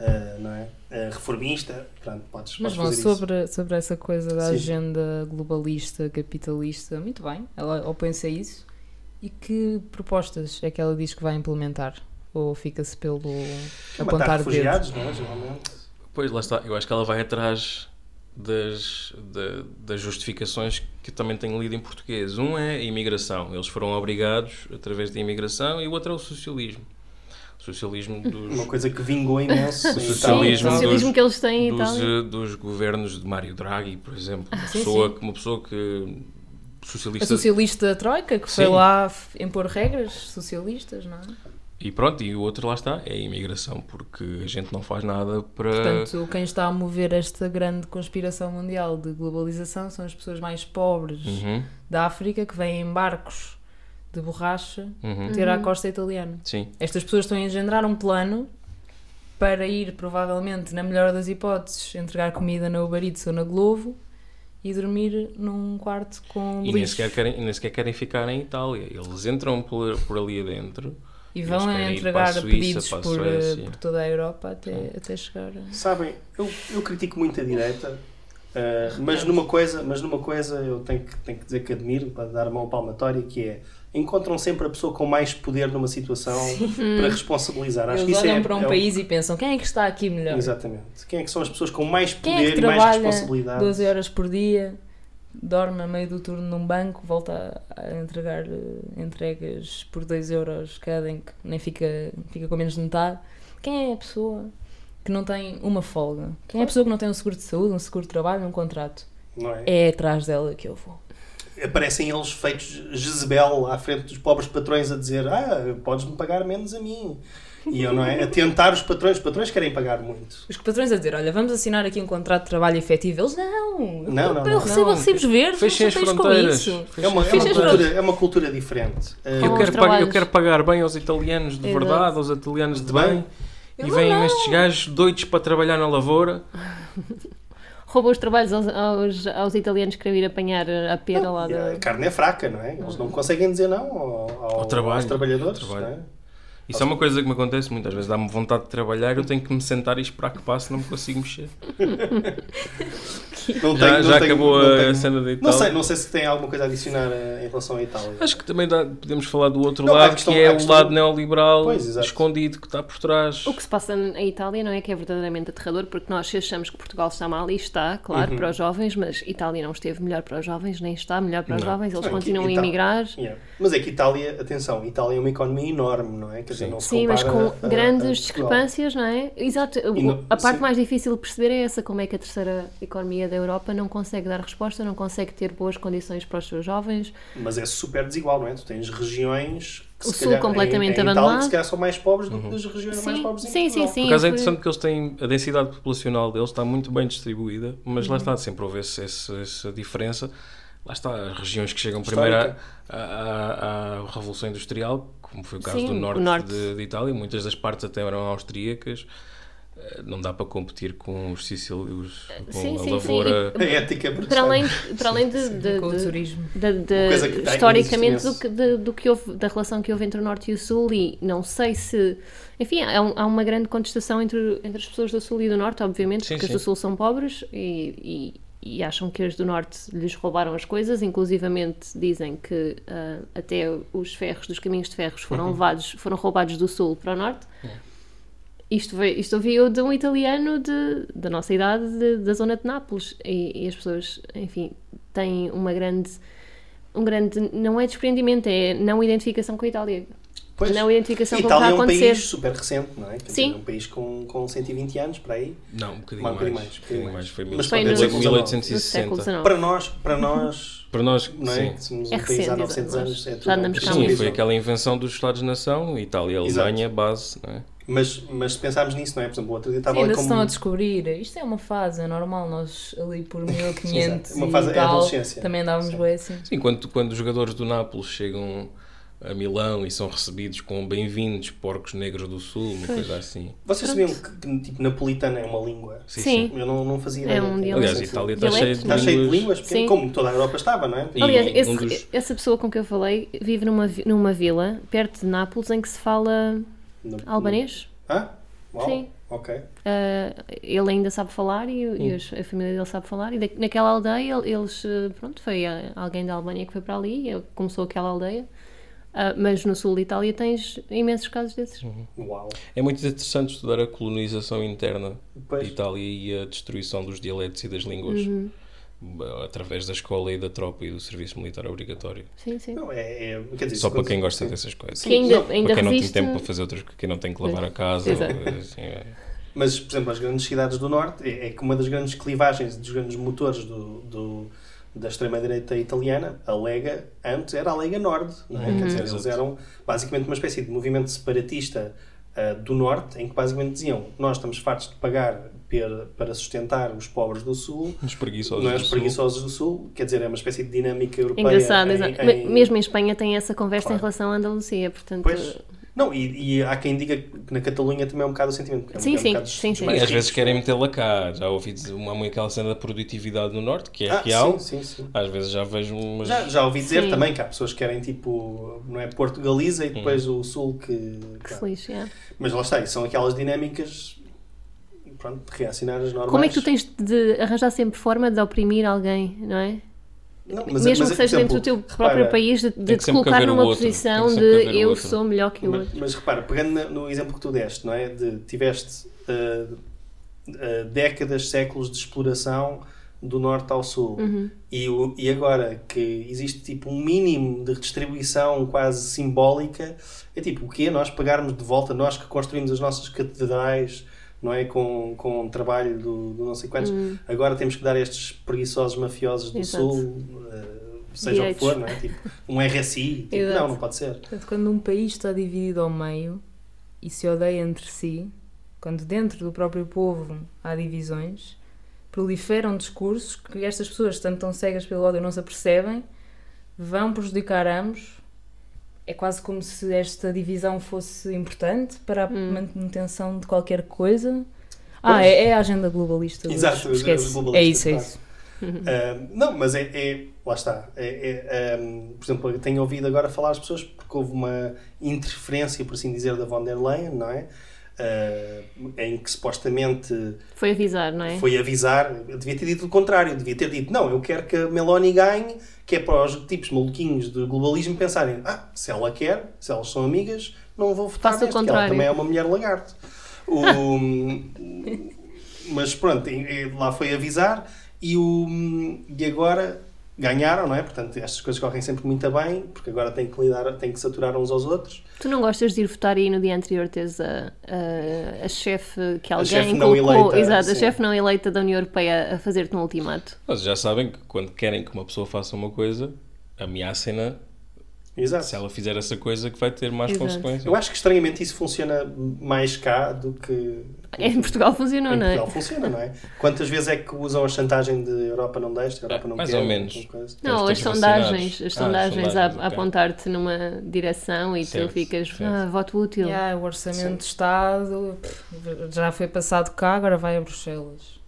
ah, não é? Ah, reformista, pronto, podes, Mas podes bom, fazer isso. sobre, sobre essa coisa da Sim. agenda globalista, capitalista, muito bem, ela opõe-se a isso. E que propostas é que ela diz que vai implementar? Ou fica-se pelo É apontar o dedo? refugiados, não é? Geralmente. Pois, lá está. Eu acho que ela vai atrás das, da- das justificações que eu também tenho lido em português. Um é a imigração. Eles foram obrigados através da imigração e o outro é o socialismo. O socialismo dos, Uma coisa que vingou imenso. O socialismo o socialismo dos- que eles têm em dos, Itália. eh, dos governos de Mário Draghi, por exemplo. Uma, Sim, pessoa, sim. que- uma pessoa que... A Socialista... socialista Troika, que foi Sim. lá impor regras socialistas, não é? E pronto, e o outro lá está, é a imigração, porque a gente não faz nada para... Portanto, quem está a mover esta grande conspiração mundial de globalização são as pessoas mais pobres Uhum, da África que vêm em barcos de borracha uhum. ter à costa italiana. Sim, Estas pessoas estão a engendrar um plano para ir, provavelmente, na melhor das hipóteses, entregar comida na Uber Eats ou na Glovo e dormir num quarto com e nem sequer, querem, nem sequer querem ficar em Itália. Eles entram por, por ali adentro E vão entregar Suíça, pedidos por, eh, por toda a Europa até, até chegar a... Sabem, eu, eu critico muito a direita, ah, mas, numa coisa, mas numa coisa eu tenho que, tenho que dizer que admiro, para dar a mão palmatória, que é encontram sempre a pessoa com mais poder numa situação para responsabilizar. Acho que Eles isso olham é, para um é o- país e pensam quem é que está aqui melhor? Exatamente. Quem é que são as pessoas com mais Quem poder é que e mais responsabilidade? 12 horas por dia, dorme a meio do turno num banco, volta a entregar eh, entregas por 2 euros cada, em que nem fica, fica com menos de metade? Quem é a pessoa que não tem uma folga? Quem é a pessoa que não tem um seguro de saúde, um seguro de trabalho, um contrato? É? É atrás dela que eu vou. Aparecem eles feitos Jezebel à frente dos pobres patrões a dizer ah, podes-me pagar menos a mim. E eu, não é? A tentar os patrões. Os patrões querem pagar muito. Os patrões a dizer, olha, vamos assinar aqui um contrato de trabalho efetivo. Eles, não, Não, não, eu não. recebo Não, recibos verdes, fechem as fronteiras. É uma, é, uma cultura, é uma cultura diferente. Eu quero, pagar, eu quero pagar bem aos italianos de verdade, aos italianos de bem. bem. E Eu vêm estes gajos doidos para trabalhar na lavoura. Roubou os trabalhos aos, aos, aos italianos que queriam ir apanhar a pera lá E a da. carne é fraca, não é? Eles não conseguem dizer não ao, ao- Ao trabalho. aos trabalhadores. Ao trabalho. Isso é uma coisa que me acontece muitas vezes. Dá-me vontade de trabalhar, eu tenho que me sentar e esperar que passe, não me consigo mexer. Não Já, tenho- já não tenho- acabou não a tenho- cena da Não Itália. sei, não sei se tem alguma coisa a adicionar eh, em relação à Itália. Acho que também dá- podemos falar do outro Não, a lado, questão- que é a o questão- lado neoliberal Pois, escondido que está por trás. O que se passa na Itália não é que é verdadeiramente aterrador, porque nós achamos que Portugal está mal e está, claro, Uhum. para os jovens, mas Itália não esteve melhor para os jovens, nem está melhor para os Não. jovens, eles Não, continuam a emigrar. Yeah. Mas é que Itália, atenção, Itália é uma economia enorme, não é? Quer dizer, Sim. não se Sim, mas com a- a grandes Portugal. discrepâncias, não é? Exato. Não- a parte sim. mais difícil de perceber é essa, como é que a terceira economia da Europa não consegue dar resposta, não consegue ter boas condições para os seus jovens. Mas é super desigual, não é? Tu tens regiões que O se sul calhar, completamente em, em Itália, abandonado. que se calhar são mais pobres do Uhum. que das regiões Sim, mais pobres em sim, sim, sim. Por acaso é interessante que eles têm a densidade populacional deles está muito bem distribuída, mas Uhum. lá está, sempre houve esse- esse- essa diferença. Lá está, as regiões que chegam primeiro à, à- à Revolução Industrial, como foi o caso Sim, do norte, norte. De, de Itália, muitas das partes até eram austríacas. Eh, Não dá para competir com os sicílios, com Sim, a sim, sim. lavoura. A ética. Para além, para além de, de- Com o de- turismo. que tem, historicamente do que, de- do que houve, da relação que houve entre o Norte e o Sul e não sei se enfim, há, um- há uma grande contestação entre, entre as pessoas do Sul e do Norte, obviamente, Sim, porque sim. as do Sul são pobres e, e- e acham que as do Norte lhes roubaram as coisas, inclusivamente dizem que ah, até os ferros dos caminhos de ferros foram Uhum. levados, foram roubados do Sul para o Norte. Isto, veio, isto ouviu de um italiano de, da nossa idade, de- da zona de Nápoles. E, e as pessoas, enfim, têm uma grande. Um grande. Não é desprendimento, é não identificação com a Itália. Pois. Não identificação com o que Itália está é a um acontecer. país super recente, não é? Quer dizer, Sim. é um país com, com 120 anos, para aí. Não, um bocadinho Um bocadinho mais. mais, Um bocadinho mais. Foi, Mas foi no- no- 1860. No século XIX. Para nós, para nós, Para nós, não é? sim. Que somos É um país recente, há 900 exato. anos. É tudo Já andamos um cá há país Sim, foi aquela invenção dos Estados-nação, Itália e Exato. Alemanha, base. Não é? Mas, mas se pensarmos nisso, não é? Por exemplo, o outro dia estava Sim, ali ainda se como... estão a descobrir. Isto é uma fase, é normal. Nós ali por 1500 Exato. Uma fase- e é tal, adolescência. também andávamos Sim. bem assim. Sim, quando, quando os jogadores do Nápoles chegam a Milão e são recebidos com bem-vindos porcos negros do Sul, uma coisa assim. Vocês sabiam que, que, tipo, napolitano é uma língua? Sim. Eu não, não fazia É um dialeto. Aliás, a Itália está cheia de Está cheio de línguas. línguas, porque, Sim. como toda a Europa estava, não é? E Aliás, um esse- dos- essa pessoa com que eu falei vive numa, numa vila perto de Nápoles em que se fala No- albanês. Ah? Uau. Sim. Ok. Uh, ele ainda sabe falar e, e os- a família dele sabe falar. E da- naquela aldeia, ele- eles, uh, pronto, foi uh, alguém da Albânia que foi para ali, ele começou aquela aldeia. Uh, mas no sul de Itália tens imensos casos desses. Uau. É muito interessante estudar a colonização interna Pois. de Itália e a destruição dos dialetos e das línguas Uhum. Através da escola e da tropa e do serviço militar obrigatório. Sim, sim. Não, é, é, quer dizer, Só para quem gosta sim. dessas coisas. Que ainda, não, ainda para quem não tem resiste. tempo para fazer outras quem não tem que lavar a casa. Ou, assim, é. Mas, por exemplo, as grandes cidades do Norte, é, é que uma das grandes clivagens, dos grandes motores do, do- da extrema-direita italiana, a Lega, antes era a Lega Nord. Não é? Uhum. Quer dizer, eles Exato. eram basicamente uma espécie de movimento separatista ah, do Norte, em que basicamente diziam: Nós estamos fartos de pagar per- para sustentar os pobres do Sul. Os preguiçosos Não é do os Sul. preguiçosos do Sul, quer dizer, é uma espécie de dinâmica europeia. Engraçado, em- exato. em- Me- Mesmo em Espanha tem essa conversa Claro. em relação à Andalucia, portanto. Pois. Não, e, e há quem diga que na Catalunha também é um bocado o sentimento. é um- Sim, é um sim, sim, dos sim. Bem, às vezes querem metê-la cá. Já ouvi dizer uma muito aquela cena da produtividade no Norte, que é Ah, real. sim, sim, sim. Às vezes já vejo umas. Já, já ouvi dizer Sim. também que há pessoas que querem tipo, não é Porto Galiza e depois o Sul que. Que claro. se lixe, é. Mas lá está, e são aquelas dinâmicas pronto, de reacionar as normais. Como é que tu tens de arranjar sempre forma de oprimir alguém, não é? Não, Mesmo mas- que mas, seja dentro do teu repara, próprio país, de, de te colocar numa outro. posição de eu outro. sou melhor que o Mas, outro. mas repara, pegando no exemplo que tu deste, não é? De tiveste ah, ah, décadas, séculos de exploração do norte ao sul. Uhum. E, o- e agora que existe tipo um mínimo de redistribuição quase simbólica, é tipo o quê? Nós pagarmos de volta, nós que construímos as nossas catedrais, não é? Com, com o trabalho do, do não sei quantos, agora temos que dar a estes preguiçosos mafiosos do. Exato. sul, eh, seja Direitos. o que for, não é? Tipo, um RSI, tipo, não, não pode ser. Portanto, quando um país está dividido ao meio e se odeia entre si, quando dentro do próprio povo há divisões, proliferam discursos que estas pessoas, tanto tão cegas pelo ódio, não se apercebem, vão prejudicar ambos. É quase como se esta divisão fosse importante para a manutenção de qualquer coisa. Ah, Pois. é, é a agenda globalista. Exato, esquece. os É isso, é claro. isso. Ah, não, mas é, é- lá está. É, é, ah, por exemplo, eu tenho ouvido agora falar as pessoas porque houve uma interferência, por assim dizer, da von der Leyen, não é? Ah, em que supostamente Foi avisar, não é? foi avisar, eu devia ter dito o contrário, devia ter dito, não, eu quero que a Meloni ganhe, que é para os tipos maluquinhos do globalismo pensarem, ah, se ela quer, se elas são amigas, não vou votar neste, que ela também é uma mulher lagarto. O- mas pronto, lá foi avisar e, o, e agora ganharam, não é? Portanto, estas coisas correm sempre muito bem, porque agora têm que lidar, têm que saturar uns aos outros. Tu não gostas de ir votar e no dia anterior teres a, a, a chefe que alguém chefe não colocou, eleita, exato, a sim. chefe não eleita da União Europeia a fazer-te um ultimato. Mas já sabem que quando querem que uma pessoa faça uma coisa, ameacem-na Exato. se ela fizer essa coisa que vai ter mais Exato. consequências. Eu acho que estranhamente isso funciona mais cá do que. É, em Portugal funcionou, Em não é? Portugal funciona, não é? Quantas vezes é que usam a chantagem de Europa não deixa, Europa É, não mais quer? ou menos. Não, Eles as sondagens, as Ah, sondagens, sondagens, a, apontar-te numa direção e Certo, tu ficas, certo. ah, voto útil. Yeah, o orçamento de Estado já foi passado cá, agora vai a Bruxelas.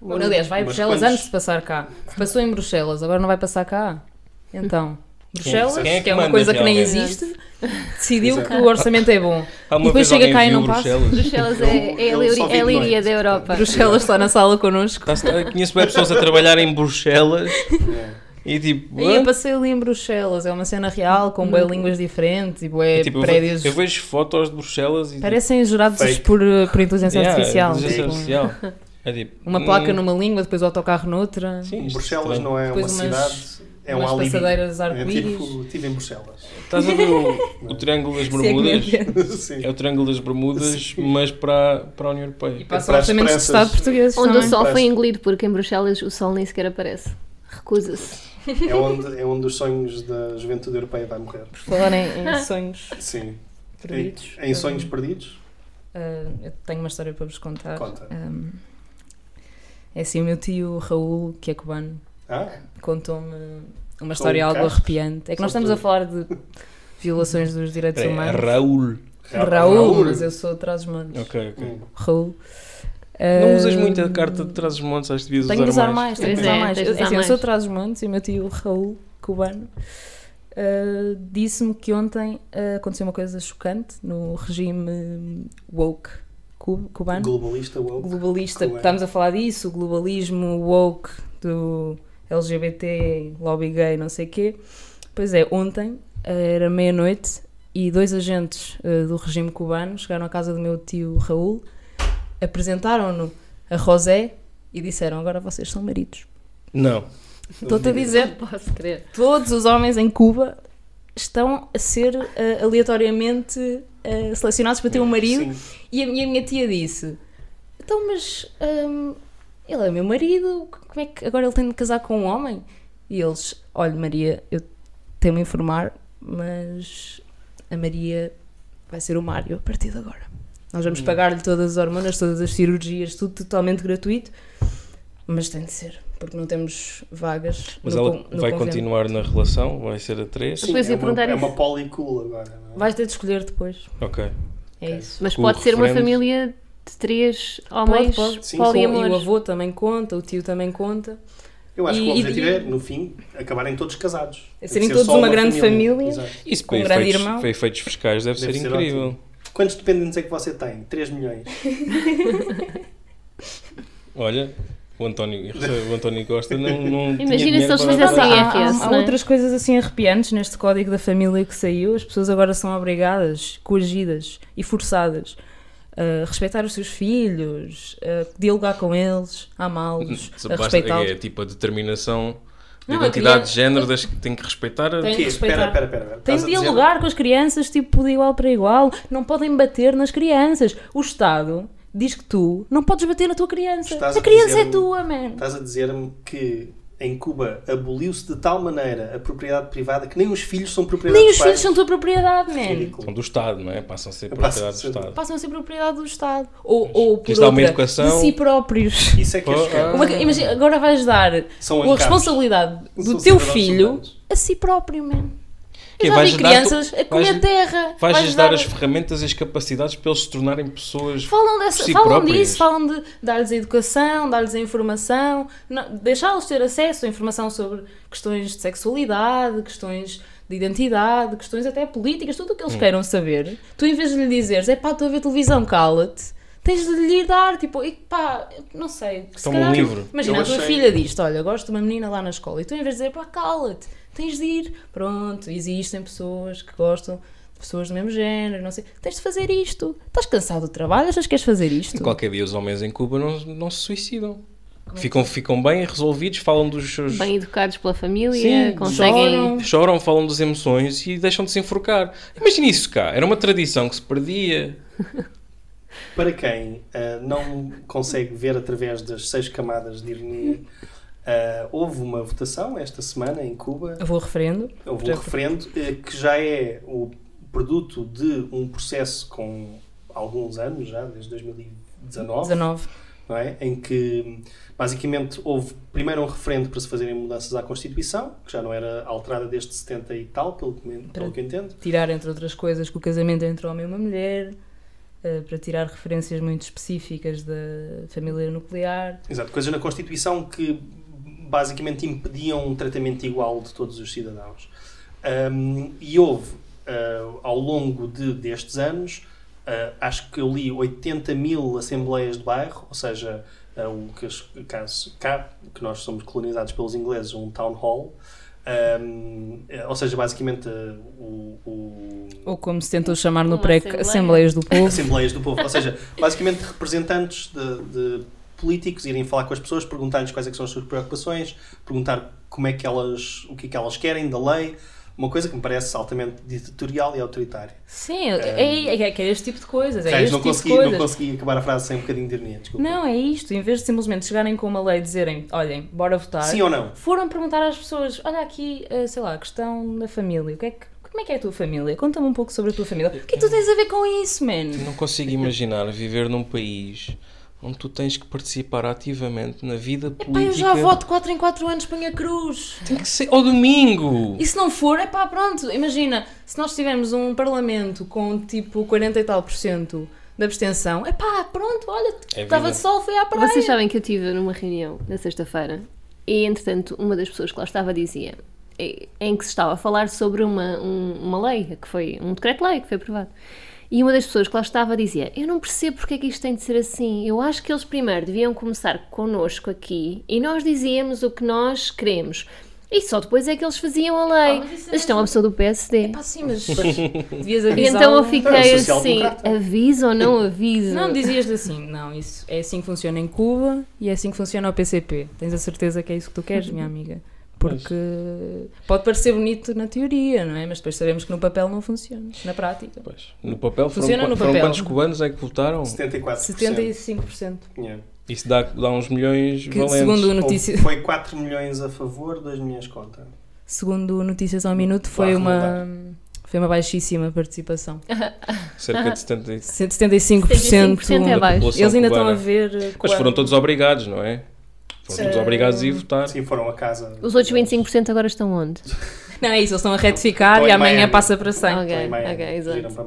Ou, aliás, vai a Bruxelas quantos- antes de passar cá. Passou em Bruxelas, agora não vai passar cá. Então, Bruxelas, quem é que que é uma coisa que nem existe, decidiu Exato. que o orçamento é bom. E depois chega cá e não passa. Bruxelas? É, é, é a noite, da Europa. Bruxelas está na sala connosco. Conheço bem pessoas a trabalhar em Bruxelas e tipo. E eu passei ali em Bruxelas, é uma cena real, com bué línguas diferentes e bué E, tipo, prédios. Eu vejo fotos de Bruxelas e. Parecem gerados Fake. por, uh, por inteligência Yeah, artificial. inteligência tipo, artificial. É tipo, Uma hum, placa numa língua, depois o autocarro noutra. Sim, isto Bruxelas não é Depois uma umas- cidade, é um umas alibi. passadeiras É arco-íris. tipo, estive em Bruxelas. Estás a ver o, o Triângulo das é Bermudas? Sim. É o Triângulo das Bermudas, mas para, para a União Europeia. E passa para orçamentos de expressas. Estado portugueses Onde o também. sol foi engolido, porque em Bruxelas o sol nem sequer aparece. Recusa-se. É onde, é onde os sonhos da juventude europeia vai morrer. Por falar em, em sonhos Sim. perdidos. Em, em sonhos perdidos? ah, eu tenho uma história para vos contar. Conta. Hum, é assim, o meu tio Raul, que é cubano, Ah, contou-me uma história Raul algo Castro? arrepiante. É que nós estamos a falar de violações dos direitos É, humanos. Raul. Raul, mas eu sou atrás dos montes. Ok, ok. Hum. Raul. Não usas muito a carta de trás dos montes, acho que devias Tenho de usar usar mais. mais, tenho de Pois usar é, mais. de usar assim, eu mais. sou atrás dos montes e o meu tio Raul, cubano, ah, disse-me que ontem ah, aconteceu uma coisa chocante no regime woke cu- cubano. Globalista, woke. globalista, Cubano. estamos a falar disso, o globalismo woke do LGBT, lobby gay, não sei o quê. Pois é, ontem eh, era meia-noite e dois agentes eh, do regime cubano chegaram à casa do meu tio Raul, apresentaram-no a José e disseram: Agora vocês são maridos. Não. Estou-te a dizer, Posso crer. todos os homens em Cuba estão a ser eh, aleatoriamente eh, selecionados para ter um marido Sim. e a, minha- a minha tia disse: Então, mas hum, ele é meu marido, como é que agora ele tem de casar com um homem? E eles: Olha, Maria, eu tenho-me a informar, mas a Maria vai ser o Mário a partir de agora. Nós vamos Hum. pagar-lhe todas as hormonas, todas as cirurgias, tudo totalmente gratuito, mas tem de ser, porque não temos vagas. Mas no ela con- no vai convento. continuar na relação? Vai ser a três? Sim, é, uma, é uma agora. não é? Vais ter de escolher depois. Ok. É Ok. isso. Mas pode o ser uma família de três homens pode. Sim, poliamor. E o avô também conta, o tio também conta. Eu acho que o E- objetivo e- é, no fim, acabarem todos casados. É serem Ser todos só uma grande família. Exato. Isso Com um grande efeitos, irmão. para efeitos fiscais deve, Deve ser, ser incrível. ótimo. Quantos dependentes é que você tem? 3 milhões. Olha, o António, o António Costa não, não tinha Imagina se eles fizessem IRS, há, há não é? outras coisas assim arrepiantes neste código da família que saiu. As pessoas agora são obrigadas, coagidas e forçadas a respeitar os seus filhos, a dialogar com eles, amá-los, respeitá-los. É tipo a determinação de Não, identidade queria- de género das que tem que respeitar. a- Tem- Quê? respeitar. Espera, espera, espera. Tem de a dizer- dialogar com as crianças, tipo, de igual para igual. Não podem bater nas crianças. O Estado diz que tu não podes bater na tua criança. Estás a a criança é tua, man. Estás a dizer-me que em Cuba aboliu-se de tal maneira a propriedade privada que nem os filhos são propriedade Nem os pais. filhos são tua propriedade, man. São do Estado, não é? Passam a ser Passam propriedade a do ser- Estado. Passam a ser propriedade do Estado. Ou, ou por dá uma outra, educação- de si próprios. Isso é que é Oh, chocante. Uma- imagina, agora vais dar São a responsabilidade São do teu filho a si próprio, man. Eu já Vais vi dar crianças tu- a comer vais- terra. Vais-lhes dar as ferramentas e as capacidades para eles se tornarem pessoas. Falam, dessa, por si falam próprias. disso, falam de dar-lhes a educação, dar-lhes a informação, deixá-los ter acesso a informação sobre questões de sexualidade, questões de identidade, questões até políticas, tudo o que Hum. eles queiram saber. Tu, em vez de lhe dizeres, é pá, estou a ver televisão, cala-te, tens de lhe dar, tipo, e pá, não sei. se Toma um calhar- livro. Imagina, Eu a tua achei- filha diz olha, gosto de uma menina lá na escola, e tu, em vez de dizer, pá, cala-te, tens de ir. Pronto, existem pessoas que gostam de pessoas do mesmo género, não sei. Tens de fazer isto. Estás cansado do trabalho? Achas que queres fazer isto? Qualquer dia os homens em Cuba não, não se suicidam. Ficam, ficam bem resolvidos, falam dos seus. Bem educados pela família, Sim, conseguem. choram. Choram, falam das emoções e deixam de se enforcar. Imagina isso cá, era uma tradição que se perdia. Para quem ah, não consegue ver através das seis camadas de ironia, ah, houve uma votação esta semana em Cuba. Vou ao referendo. Houve um referendo eh, que já é o produto de um processo com alguns anos, já desde 2019, 19. não é? em que basicamente houve primeiro um referendo para se fazerem mudanças à Constituição, que já não era alterada desde 70 e tal, pelo que, pelo que entendo. Tirar, entre outras coisas, que o casamento é entre homem e uma mulher. eh, para tirar referências muito específicas da família nuclear. Exato, coisas na Constituição que basicamente impediam um tratamento igual de todos os cidadãos. Um, e houve, uh, ao longo de, destes anos, uh, acho que eu li 80 mil assembleias de bairro, ou seja, uh, o que os- caso cá, que nós somos colonizados pelos ingleses, um town hall. Um, ou seja, basicamente uh, o- o, Ou como se tentou chamar no assembleia. Assembleias do Povo. Assembleias do Povo. Ou seja, basicamente representantes de, de políticos irem falar com as pessoas, perguntar-lhes quais é que são as suas preocupações, perguntar como é que elas, o que é que elas querem da lei. Uma coisa que me parece altamente ditatorial e autoritária. Sim, é, é, é, que é este tipo de coisas. É este não, tipo consegui, de coisas. não consegui acabar a frase sem um bocadinho de ironia, desculpa. Não, é isto. Em vez de simplesmente chegarem com uma lei e dizerem, olhem, bora votar, Sim ou não? foram perguntar às pessoas, olha aqui, eh, sei lá, a questão da família. O que é que, como é que é a tua família? Conta-me um pouco sobre a tua família. O que é que tu tens a ver com isso, man? Não consigo imaginar viver num país onde tu tens que participar ativamente na vida Pá, eu política. já voto 4 em 4 anos, põe a cruz. Tem que ser ao domingo. E se não for, é pá, pronto. Imagina, se nós tivermos um parlamento com tipo 40 e tal por cento de abstenção, é pá, pronto, olha, É estava vida. de sol, fui à praia. Vocês sabem que eu estive numa reunião na sexta-feira e, entretanto, uma das pessoas que lá estava dizia eh, em que se estava a falar sobre uma, um- uma lei, que foi um decreto-lei que foi aprovado. E uma das pessoas que lá estava dizia: Eu não percebo porque é que isto tem de ser assim. Eu acho que eles primeiro deviam começar connosco aqui e nós dizíamos o que nós queremos. E só depois é que eles faziam a lei. Ah, mas isso é estão a pessoa do PSD. Pá, sim, mas devias E avisar. então eu fiquei É assim: aviso ou não aviso? Não, dizias assim, não, isso é assim que funciona em Cuba e é assim que funciona o PCP. Tens a certeza que é isso que tu queres, minha amiga? Porque pode parecer bonito na teoria, não é? Mas depois sabemos que no papel não funciona, na prática. Pois, no papel foram, Funciona qua- no foram papel. quantos cubanos é que votaram? 74%. 75%. Yeah. Isso dá, dá uns milhões Que, valentes. segundo, notícia, Foi 4 milhões a favor, 2 milhões contra. segundo Notícias ao Minuto, foi uma, foi uma baixíssima participação. Cerca de 70. 75%. 75% é baixo. população Eles ainda cubana. estão a ver. Mas foram todos obrigados, não é? Sim. obrigados a ir votar. Sim, foram a casa. Os outros 25% agora estão onde? Não é isso, eles estão a retificar e amanhã Miami. passa para 100. Ok, ok, exato.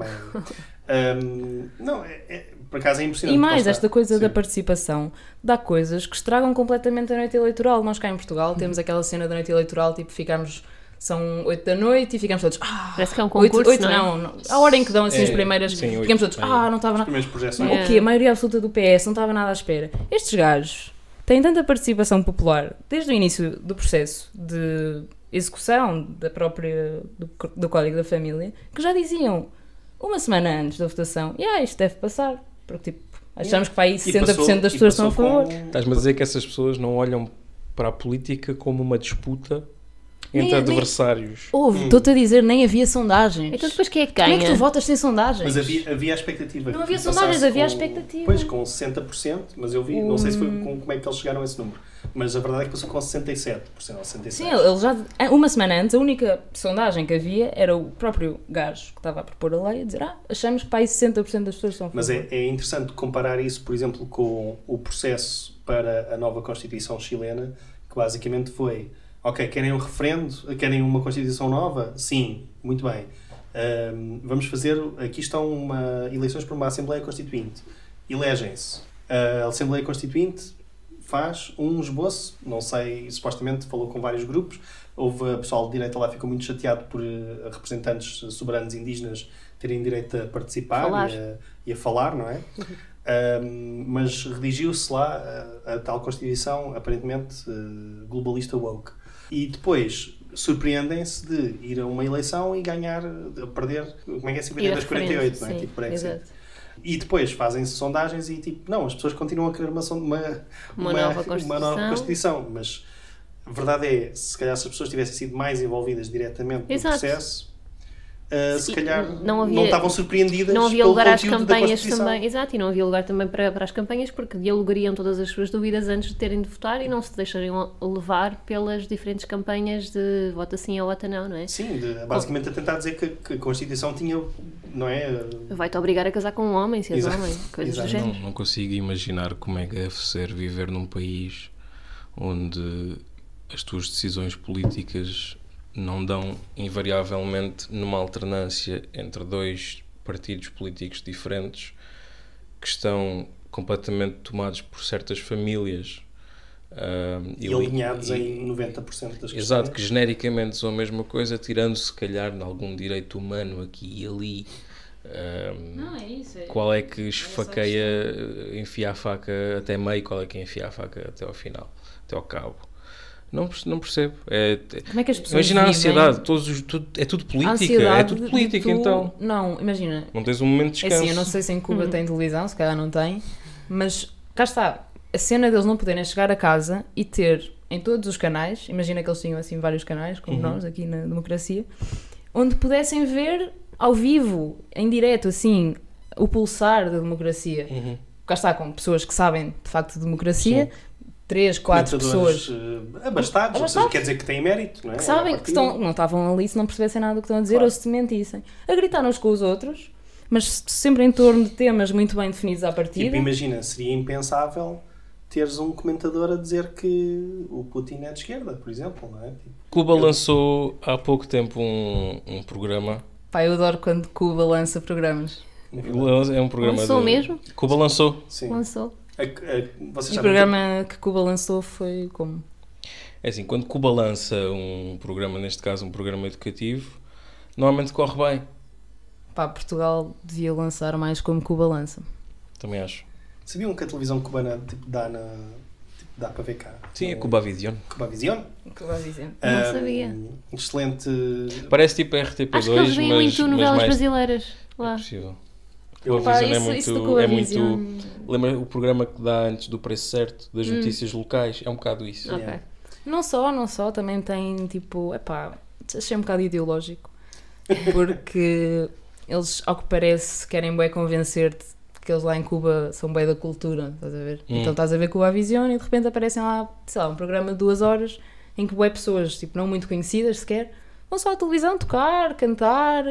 Ahm, não, é, é- por acaso é impressionante. E mais, esta coisa Sim. da participação dá coisas que estragam completamente a noite eleitoral. Nós cá em Portugal temos aquela cena da noite eleitoral, tipo, ficamos. São 8 da noite e ficamos todos. Ah, Parece que é um concurso, oito, não é? não, não. A hora em que dão assim as É, primeiras. sim, oito, ficamos todos. é. Ah, não estava As nada. É. O quê? A maioria absoluta do PS não estava nada à espera. Estes gajos têm tanta participação popular desde o início do processo de execução da própria, do, do Código da Família que já diziam uma semana antes da votação: e ah, isto deve passar. Porque tipo, achamos que para aí E 60% passou- das pessoas estão a favor. com- Estás-me a dizer que essas pessoas não olham para a política como uma disputa entre Nem- nem- adversários. Houve, Hum. estou-te a dizer, nem havia sondagens. Então depois quem é que Como é ganha? que tu votas sem sondagens? Mas havia, havia a expectativa. Não havia sondagens, havia a com- expectativa. Pois, com 60%, mas eu vi, não sei se foi Hum. com, como é que eles chegaram a esse número. Mas a verdade é que passou com 67%, ou 66%. Sim, ele já, uma semana antes, a única sondagem que havia era o próprio gajo que estava a propor a lei a dizer: Ah, achamos que para aí 60% das pessoas favor. Mas é, é interessante comparar isso, por exemplo, com o processo para a nova Constituição chilena, que basicamente foi: ok, querem um referendo? Querem uma Constituição nova? Sim, muito bem. Ahm, vamos fazer. Aqui estão uma, eleições para uma Assembleia Constituinte. Elegem-se. A Assembleia Constituinte faz um esboço, não sei, supostamente falou com vários grupos. Houve a pessoal de direita lá ficou muito chateado por eh, representantes soberanos indígenas terem direito a participar e a, e a falar, não é? Um, mas redigiu-se lá a, a tal Constituição, aparentemente eh, globalista woke. E depois surpreendem-se de ir a uma eleição e ganhar, de perder, como é que é 50 Ir a das 48, não é? Tipo sim, Brexit. exato. E depois fazem-se sondagens e tipo, não, as pessoas continuam a querer uma, son- uma, Uma nova uma nova Constituição. Constituição. Mas a verdade é, se calhar se as pessoas tivessem sido mais envolvidas diretamente no Exato. processo, uh, se calhar não não, havia- estavam surpreendidas Não havia lugar às campanhas também, exato, e não havia lugar também para, para as campanhas porque dialogariam todas as suas dúvidas antes de terem de votar e não se deixariam levar pelas diferentes campanhas de vota sim ou vota não, não é? Sim, de- basicamente a tentar dizer que, que a Constituição tinha, não é? Vai-te obrigar a casar com um homem, se és Exato. homem, coisas Exato. do Não, género. não consigo imaginar como é que deve ser viver num país onde as tuas decisões políticas não dão invariavelmente numa alternância entre dois partidos políticos diferentes que estão completamente tomados por certas famílias ah, E li- alinhados e- em 90% das questões. Exato, que genericamente são a mesma coisa, tirando se calhar em algum direito humano aqui e ali. Ahm, Não, é isso. É... qual é que esfaqueia, enfia a faca até meio, qual é que enfia a faca até ao final, até ao cabo. Não, não percebo. É, Como é que as pessoas imagina a vivem? ansiedade, todos os- tudo- é tudo A política, é tudo política tu- então. Não, imagina. Não tens um momento de É descanso. assim, eu não sei se em Cuba tem televisão, se calhar não tem, mas cá está. A cena deles não poderem chegar a casa e ter em todos os canais, imagina que eles tinham assim vários canais, como nós aqui na democracia, onde pudessem ver ao vivo, em direto, assim, o pulsar da democracia. Uhum. Cá está, com pessoas que sabem de facto de democracia, três, quatro pessoas eh, abastados, ou seja, Abastados. quer dizer que têm mérito, não é? que sabem que estão, não estavam ali se não percebessem nada do que estão a dizer Claro. ou se mentissem. A gritar uns com os outros, mas sempre em torno de temas muito bem definidos à partida. Tipo, imagina, seria impensável teres um comentador a dizer que o Putin é de esquerda, por exemplo, não é? Tipo, Cuba lançou há pouco tempo um, um programa. Pá, eu adoro quando Cuba lança programas. É um programa Lançou de- mesmo? Cuba lançou. sim. Lançou. A- a- vocês E o programa que Cuba lançou foi como? É assim, quando Cuba lança um programa, neste caso um programa educativo, normalmente corre bem. Pá, Portugal devia lançar mais como Cuba lança. Também acho. que- sabiam que a televisão cubana tipo, dá, na, tipo, dá para ver cá? Sim, é No- Cuba Vision. Cuba Vision? Cuba dizer. Não Ahm, sabia. Excelente. Parece tipo RTP2, Acho que eles veem mas, muito novelas mais... brasileiras É lá. possível. Eu- Cuba Pá, Vision é isso, muito... isso é muito Lembra o programa que dá antes do preço certo das notícias locais? É um bocado isso. Ok. Não só, não só, também tem tipo, epá, achei um bocado ideológico. Porque eles, ao que parece, querem bem convencer-te que eles lá em Cuba são bem da cultura, estás a ver? Hum. Então estás a ver Cuba Vision e de repente aparecem lá, sei lá, um programa de duas horas em que bué pessoas, tipo, não muito conhecidas sequer, vão só à televisão tocar, cantar,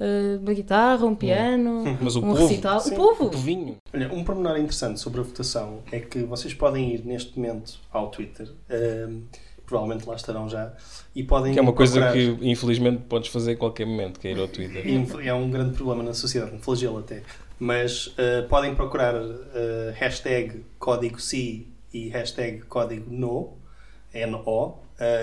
eh, uma guitarra, um piano, Mas o um povo... recital. sim. O povo! O povinho. Olha, um pormenor interessante sobre a votação é que vocês podem ir neste momento ao Twitter, ahm, provavelmente lá estarão já, e podem. Que é uma coisa procurar- que infelizmente podes fazer a qualquer momento, que é ir ao Twitter. É um grande problema na sociedade, um flagelo até. Mas uh, podem procurar uh, hashtag código SI e hashtag código NO, N-O, uh,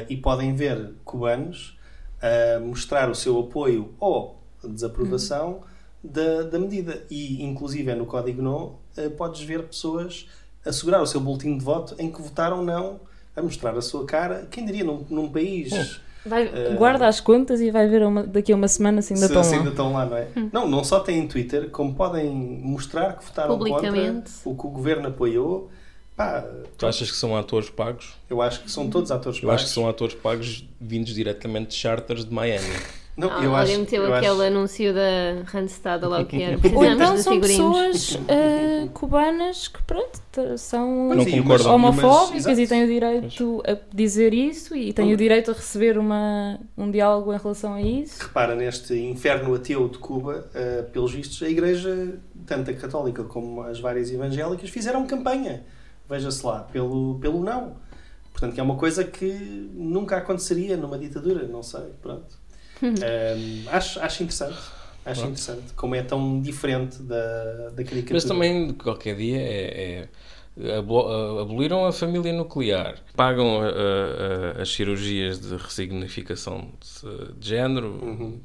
e podem ver cubanos uh, mostrar o seu apoio ou desaprovação da, da medida. E, inclusive, no código NO, uh, podes ver pessoas assegurar o seu boletim de voto em que votaram não, a mostrar a sua cara. Quem diria num, num país. Vai, Eh, guarda as contas e vai ver uma- daqui a uma semana se ainda se, estão se lá. ainda estão lá, não é? Não, não só têm Twitter, como podem mostrar que votaram contra Publicamente. o que o governo apoiou. Pá, Tu achas que são atores pagos? eu acho que são todos atores Eu acho que pagos. são atores pagos vindos diretamente de charters de Miami. Não, Ah, eu alguém acho, meteu eu aquele acho- anúncio da Randstad, ou lá o que era. Ou então são pessoas eh, cubanas que, pronto, são Pois, homofóbicas umas- e têm o direito a dizer isso e têm o direito a receber uma, um diálogo em relação a isso. Repara, neste inferno ateu de Cuba, eh, pelos vistos, a Igreja, tanto a católica como as várias evangélicas, fizeram campanha, veja-se lá, pelo, pelo não. Portanto, que é uma coisa que nunca aconteceria numa ditadura, não sei, pronto. Eh, acho, acho interessante. Acho Pronto. interessante como é tão diferente da, da caricatura. Mas também, qualquer dia, é, é- abo- a- aboliram a família nuclear, pagam a- a- a- as cirurgias de ressignificação de, de género, Uhum.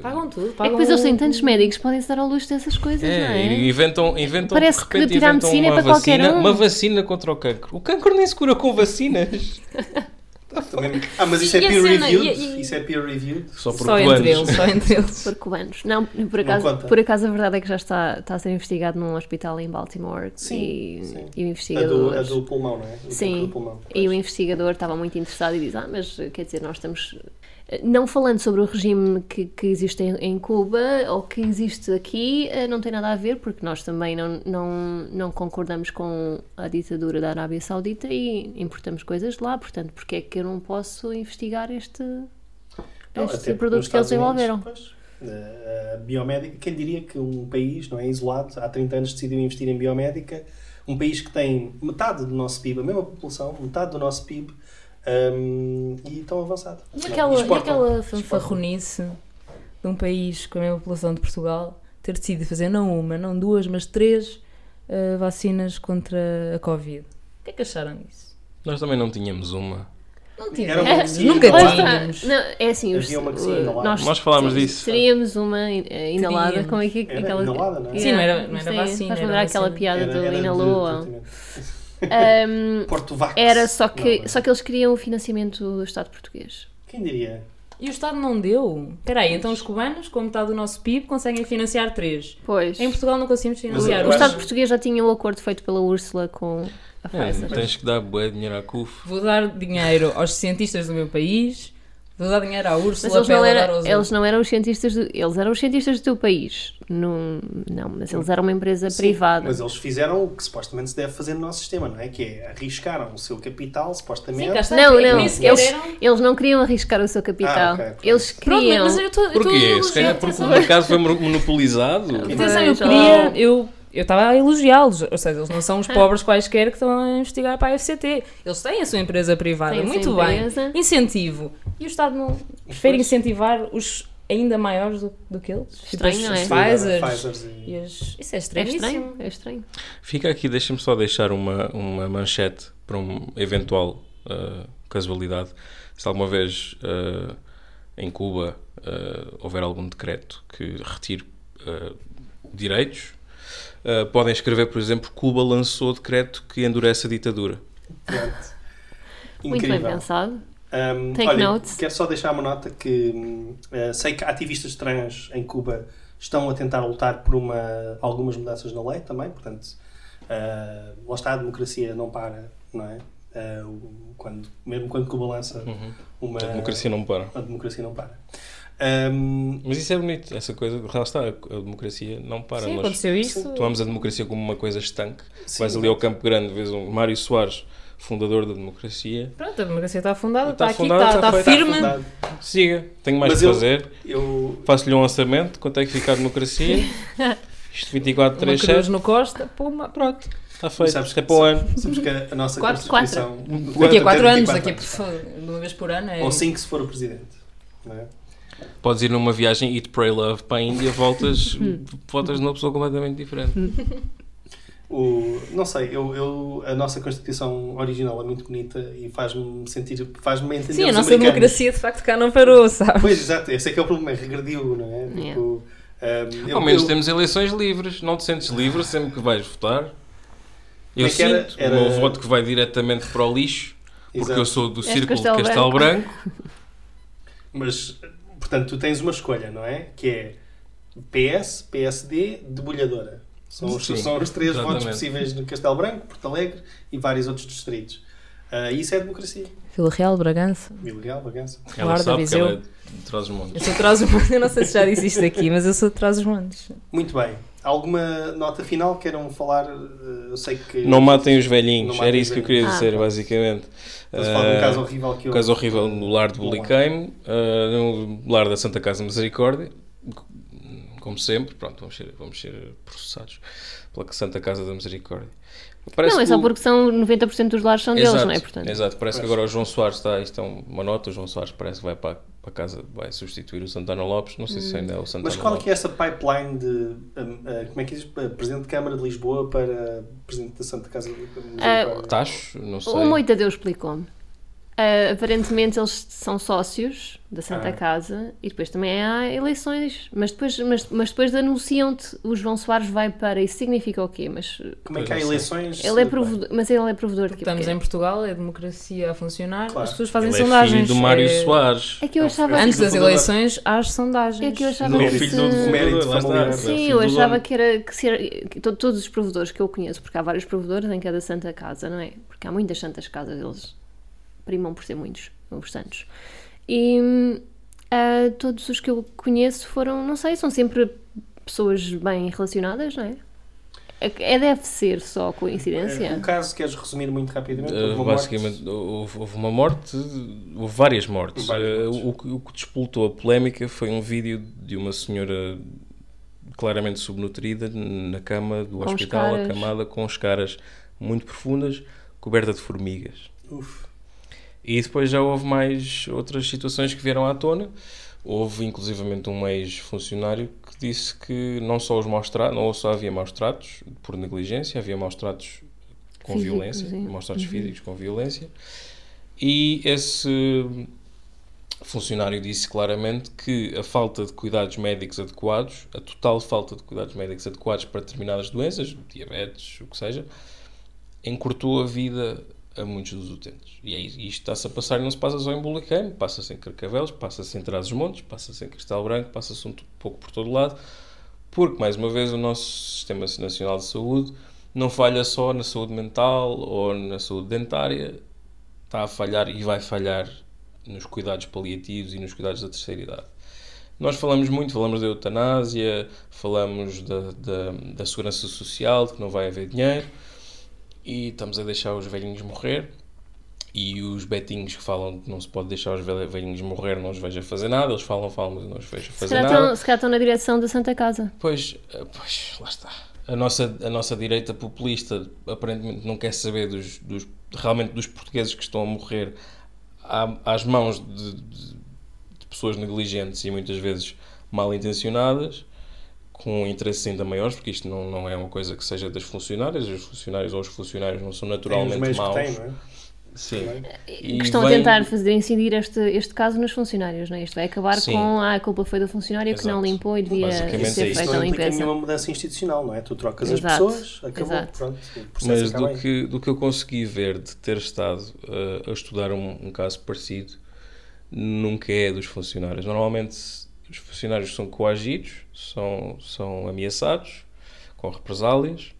Pagam tudo. É que Pagam depois eles têm tantos médicos, podem-se dar ao luxo dessas coisas, É, não é? e inventam, inventam Parece de que repente tirar inventam medicina é uma para qualquer vacina, um. uma vacina contra o cancro. O cancro nem se cura com vacinas. Ah, mas isso é peer reviewed? e- e- Isso é peer reviewed? Só por Só entre eles, só entre eles. Por cubanos. Não, por acaso, conta. por acaso a verdade é que já está, está a ser investigado num hospital em Baltimore Sim, e, sim. e o A do, investigador. a do pulmão, não é? O Sim. pulmão. E o investigador estava muito interessado e diz: Ah, mas quer dizer, nós estamos. Não falando sobre o regime que, que existe em, em Cuba ou que existe aqui, eh, não tem nada a ver, porque nós também não, não, não concordamos com a ditadura da Arábia Saudita e importamos coisas de lá, portanto, porque é que eu não posso investigar este, Não, este produto que eles Unidos, desenvolveram? a biomédica, quem diria que um país não é isolado, há 30 anos decidiu investir em biomédica, um país que tem metade do nosso PIB, a mesma população, metade do nosso PIB, hum, e tão avançado. E aquela, e aquela fanfarronice de um país com a mesma população de Portugal ter decidido fazer não uma, não duas, mas três eh, vacinas contra a Covid. O que é que acharam disso? Nós também não tínhamos uma. Não Era tínhamos, uma nunca tínhamos. Não, é assim, os, uma inalada. nós, Nós falámos sim, disso. Teríamos uma eh, inalada, Teríamos. como é que Era aquela. inalada, não é? Sim, não era- não era Sim, vacina, Faz lembrar aquela piada Era- do era de inalou. Ahm, Porto Vax. era só que, Não, só que eles queriam o financiamento do Estado português. Quem diria? E o Estado não deu. Espera aí, então os cubanos, com metade do nosso PIB, conseguem financiar três. Pois. Em Portugal não conseguimos financiar. eu O acho- Estado português já tinha o acordo feito pela Úrsula com a É, Pfizer. tens que dar bué de dinheiro à CUF. Vou dar dinheiro aos cientistas do meu país, vou dar dinheiro à Mas Úrsula eles para não, era- eles outros. não eram os cientistas, do, eles eram os cientistas do teu país. Não, não mas eles eram uma empresa Sim, privada. Mas eles fizeram o que supostamente se deve fazer no nosso sistema, não é? Que é arriscaram o seu capital, supostamente. Sim, está. Não, não, eles, eram- eles não queriam arriscar o seu capital. Ah, ok, pronto. eles Pronto, queriam. mas eu estou. Porquê? Se calhar porque o mercado foi mono- monopolizado. Atenção, eu queria. oh. Eu eu estava a elogiá-los, ou seja, eles não são os pobres quaisquer que estão a investigar para a FCT. Eles têm a sua empresa privada, sua muito bem. empresa. Incentivo. E o Estado não prefere incentivar os ainda maiores do, do que eles? Tipo, Estranho, as- é? as Sim, Pfizers. Pfizers e- as- Isso é É estranhíssimo. estranho, é estranho. Fica aqui, deixa-me só deixar uma, uma manchete para uma eventual uh, casualidade. Se alguma vez uh, em Cuba uh, houver algum decreto que retire uh, direitos, uh, podem escrever, por exemplo, Cuba lançou decreto que endurece a ditadura. Pronto. Muito bem pensado. Um, Take olha, notes. quero só deixar uma nota que eh, sei que ativistas trans em Cuba estão a tentar lutar por uma, algumas mudanças na lei também, portanto, eh, lá está, a democracia não para, não é? O- quando, mesmo quando Cuba lança uma. A democracia não para. A democracia não para. Um, Mas isso é bonito, essa coisa, lá está, a democracia não para. Sim, Nós aconteceu isso. tomamos a democracia como uma coisa estanque. Sim, Vais ali ao Campo Grande, vês um Mário Soares, fundador da democracia. Pronto, a democracia está afundada, Está está, aqui, está, está está firme. fundado. Siga, tenho mais Mas que eu- fazer. eu, Faço-lhe um lançamento, quanto é que fica a democracia? Isto 24, Uma 3, cruz 7. no Costa, puma. Pronto, está feito. sabes Isto é para o ano. sabes que a, nossa Quatro- Constituição. Daqui a 4 anos, Quatro daqui a de uma vez por ano. É... Ou 5 se for o presidente. Não é? Podes ir numa viagem Eat, Pray, Love para a Índia, voltas, voltas numa pessoa completamente diferente. O, não sei, eu, eu- a nossa Constituição original é muito bonita e faz-me sentir, faz-me entender Sim, a os nossa americanos. democracia de facto cá não parou, sabe? Pois, exato, esse é que é o problema, regrediu, não é? Yeah. Tipo, um, eu- Ao menos eu- temos eleições livres. Não te sentes livre sempre que vais votar? Eu é que era- sinto era- o meu voto que vai diretamente para o lixo, porque exato. eu sou do Círculo Castelo de Castelo Branco. Mas, portanto, tu tens uma escolha, não é? Que é PS, PSD, debulhadora. São os, Sim, são os três exatamente. votos possíveis no Castelo Branco, Porto Alegre e vários outros distritos. Ah, isso é democracia. Vila Real, Bragança. Vila Real, Bragança. Ela Guarda, sabe que Viseu. ela é de trás dos montes. Eu sou de trás os montes, eu não sei se já disse isto aqui, mas eu sou de trás os montes. Muito bem. Alguma nota final queiram falar? Ah, Eu sei que. Não matem os velhinhos, matem era isso que eu queria dizer, Ah. basicamente. Estás a falar de um Ah, caso horrível que eu. um caso horrível no lar de. Buliqueime, uh, no lar da Santa Casa Misericórdia. Como sempre, pronto, vamos ser, vamos ser processados pela Santa Casa da Misericórdia. Parece não, é que só o- porque são 90% dos lares são deles, Exato, não é? Portanto, exato. Parece que Pois. agora o João Soares está, isto é uma nota, o João Soares parece que vai para, para casa, vai substituir o Santana Lopes, não sei se ainda é o Santana Mas qual é que é essa pipeline de. ah, ah, como é que diz? Ah, Presidente de Câmara de Lisboa para Presidente da Santa Casa de Ah, Misericórdia? Tacho? Não sei. o Moita Deus explicou-me. Ah, aparentemente eles são sócios da Santa Ah. Casa e depois também há eleições, mas depois, mas, mas depois anunciam-te o João Soares vai para. Isso significa o quê? Mas Como é que há eleições? ele é provedor, mas ele é provedor de? Estamos em Portugal, é a democracia a funcionar, Claro. as pessoas fazem Ele é sondagens. filho do Mário é- Soares. É que eu É achava Antes das eleições, há as sondagens. É que eu achava Não, que filho do Mérito familiar. Sim, eu achava que era que ser todos os provedores que eu conheço, porque há vários provedores em cada Santa Casa, não é? Porque há muitas Santas Casas, eles primam por ser muitos, os santos. E ah, todos os que eu conheço foram, não sei, são sempre pessoas bem relacionadas, não é? É, é- deve ser só coincidência. O caso, queres resumir muito rapidamente? Uh, Houve basicamente, houve, houve uma morte, houve várias mortes. Várias Uh, mortes. o, que- o que despoltou a polémica foi um vídeo de uma senhora claramente subnutrida na cama do Com hospital, acamada com escaras muito profundas, coberta de formigas. Uf. E depois já houve mais outras situações que vieram à tona. Houve inclusivamente um ex-funcionário que disse que não só os maus tratos, não só havia maus tratos por negligência, havia maus tratos com Físicos, violência, sim. maus tratos físicos com violência. E esse funcionário disse claramente que a falta de cuidados médicos adequados, a total falta de cuidados médicos adequados para determinadas doenças, diabetes, o que seja, encurtou a vida a muitos dos utentes. E é isso, isto está-se a passar e não se passa só em Bulicano, passa-se em Carcavelos, passa-se em Trás-os-Montes, passa-se em Cristal Branco, passa-se um pouco por todo lado, porque, mais uma vez, o nosso Sistema Nacional de Saúde não falha só na saúde mental ou na saúde dentária, está a falhar e vai falhar nos cuidados paliativos e nos cuidados da terceira idade. Nós falamos muito, falamos da eutanásia, falamos da, da, da segurança social, de que não vai haver dinheiro, e estamos a deixar os velhinhos morrer. E os betinhos que falam que não se pode deixar os vel- velhinhos morrer, não os vejo a fazer nada. Eles falam, falam, mas não os vejo a Se fazer calhar, nada. estão, se calhar estão na direção da Santa Casa. Pois, eh, pois, lá está. A nossa, a nossa direita populista aparentemente não quer saber dos, dos- realmente dos portugueses que estão a morrer à- às mãos de, de- de pessoas negligentes e muitas vezes mal intencionadas, com interesses ainda maiores, porque isto não, não é uma coisa que seja das funcionárias, os funcionários ou os funcionários não são naturalmente que maus. tem, não é? Sim. Que estão a vem- tentar fazer incidir este, este caso nos funcionários, não é? Isto vai acabar Sim. com ah, a culpa foi do funcionário que não Exato. limpou e devia ser é isso. feita Não a implica limpeza. nenhuma mudança institucional, não é? Tu trocas Exato. as pessoas, acabou, Exato. pronto. O processo Mas do aí. que, do que eu consegui ver de ter estado uh, a estudar um, um caso parecido, nunca é dos funcionários. Normalmente os funcionários são coagidos, são, são ameaçados com represálias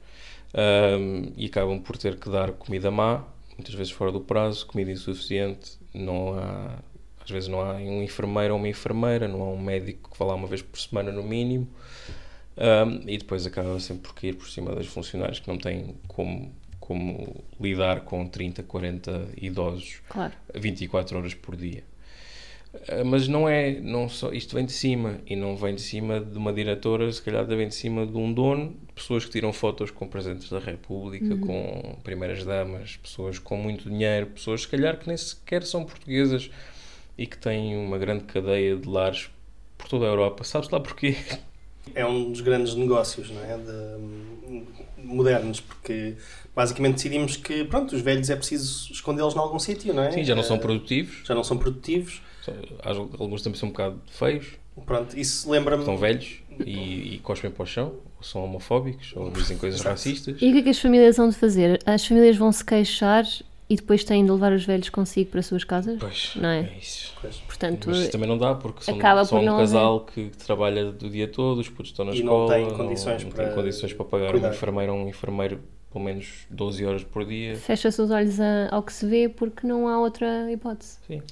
um, e acabam por ter que dar comida má, muitas vezes fora do prazo, comida insuficiente, não há, às vezes não há um enfermeiro ou uma enfermeira, não há um médico que vá lá uma vez por semana no mínimo. Um, e depois acaba sempre por cair por cima dos funcionários que não têm como, como lidar com 30, 40 idosos Claro. 24 horas por dia. Uh, Mas não é, não só, isto vem de cima e não vem de cima de uma diretora, se calhar vem de cima de um dono, de pessoas que tiram fotos com presidentes da República, com primeiras damas, pessoas com muito dinheiro, pessoas se calhar que nem sequer são portuguesas e que têm uma grande cadeia de lares por toda a Europa. Sabes lá porquê? É um dos grandes negócios, não é? De, modernos, porque basicamente decidimos que, pronto, os velhos é preciso escondê-los em algum sítio, não é? Sim, já não são Eh, produtivos, Já não são produtivos. São- alguns também são um bocado feios, Pronto, isso lembra-me. estão velhos e, e cospem para o chão, ou são homofóbicos, ou dizem coisas racistas. E o que é que as famílias vão de fazer? As famílias vão se queixar e depois têm de levar os velhos consigo para as suas casas? Pois, Não é? é isso. Portanto, Mas isso também não dá, porque são, acaba são por um não casal que trabalha do dia todo, os putos estão na E não escola, tem condições não para condições para pagar cuidar. um enfermeiro um enfermeiro pelo menos 12 horas por dia. fecha-se os olhos a- ao que se vê porque não há outra hipótese. Sim.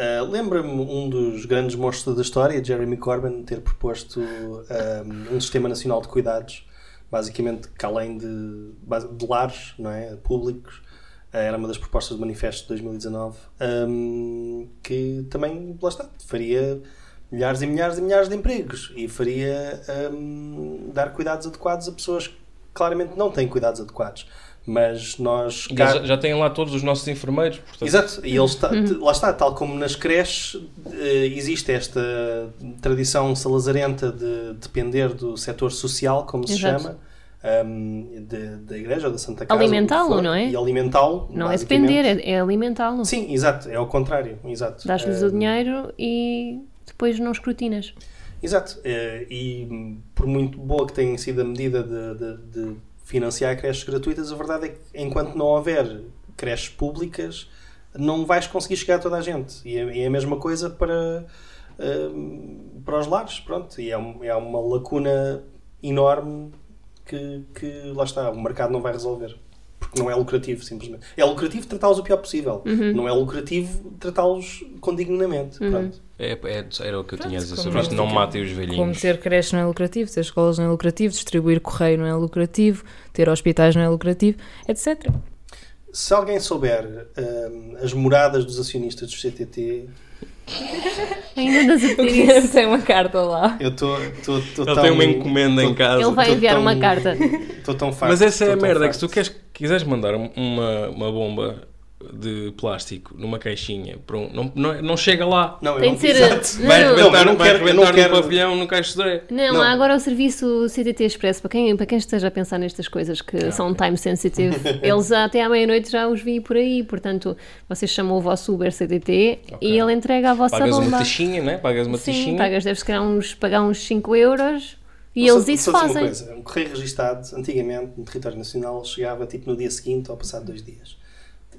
Uh, Lembra-me um dos grandes monstros da história, Jeremy Corbyn, ter proposto um, um sistema nacional de cuidados, basicamente que além de, de lares não é, públicos, uh, era uma das propostas do manifesto de 2019, um, que também, lá está, faria milhares e milhares e milhares de empregos e faria um, dar cuidados adequados a pessoas que claramente não têm cuidados adequados. Mas nós cá- Já, já têm lá todos os nossos enfermeiros, portanto, Exato, e eles ta- lá está, tal como nas creches eh, existe esta tradição salazarenta de depender do setor social, como se Exato. chama, ahm, de- da igreja ou da Santa Casa. Alimentá-lo, não é? E alimentá-lo. Não é depender, é, é alimentá-lo. Sim, exato, é ao contrário. Exato. Dás-lhes o Ahm, dinheiro e depois não escrutinas. Exato. Eh, E por muito boa que tenha sido a medida de, de- de financiar creches gratuitas, a verdade é que enquanto não houver creches públicas, não vais conseguir chegar a toda a gente. E é, é a mesma coisa para, hum, para os lares. Pronto. E é, é uma lacuna enorme que, que lá está, o mercado não vai resolver. Porque não é lucrativo, simplesmente. É lucrativo tratá-los o pior possível. Não é lucrativo tratá-los com dignamente. Pronto. É, é, era o que eu tinha a dizer como sobre isto. Não matem os Como velhinhos. ter creche não é lucrativo, ter escolas não é lucrativo, distribuir correio não é lucrativo, ter hospitais não é lucrativo, etc. Se alguém souber hum, as moradas dos acionistas do CTT, Ainda andas a O pedir Guilherme isso. tem uma carta lá. eu estou tão. Ele tem uma encomenda em casa. Ele vai tô enviar tão- uma carta. Estou tão farto. Mas essa é a tô tão merda, é que se tu queres, quiseres mandar uma, uma bomba de plástico numa caixinha, para um, não, não, não chega lá. Não, eu Tem não, de ser-. Não, Vai não. arrebentar, não vai quero- arrebentar não quero- no pavilhão no Caixo de Dré. Não, Não. há agora o serviço CTT Expresso. Para quem, para quem esteja a pensar nestas coisas que são time sensitive, eles até à meia-noite já os vi por aí. Portanto, vocês chamam o vosso Uber CTT e ele entrega a vossa Pagas bomba. uma taxinha, né? Pagas uma Sim, pagas, deves uns, pagar uns 5 euros e Só- eles isso só dizer uma fazem. coisa, um correio registado, antigamente, no território nacional, chegava tipo no dia seguinte ou passado dois dias.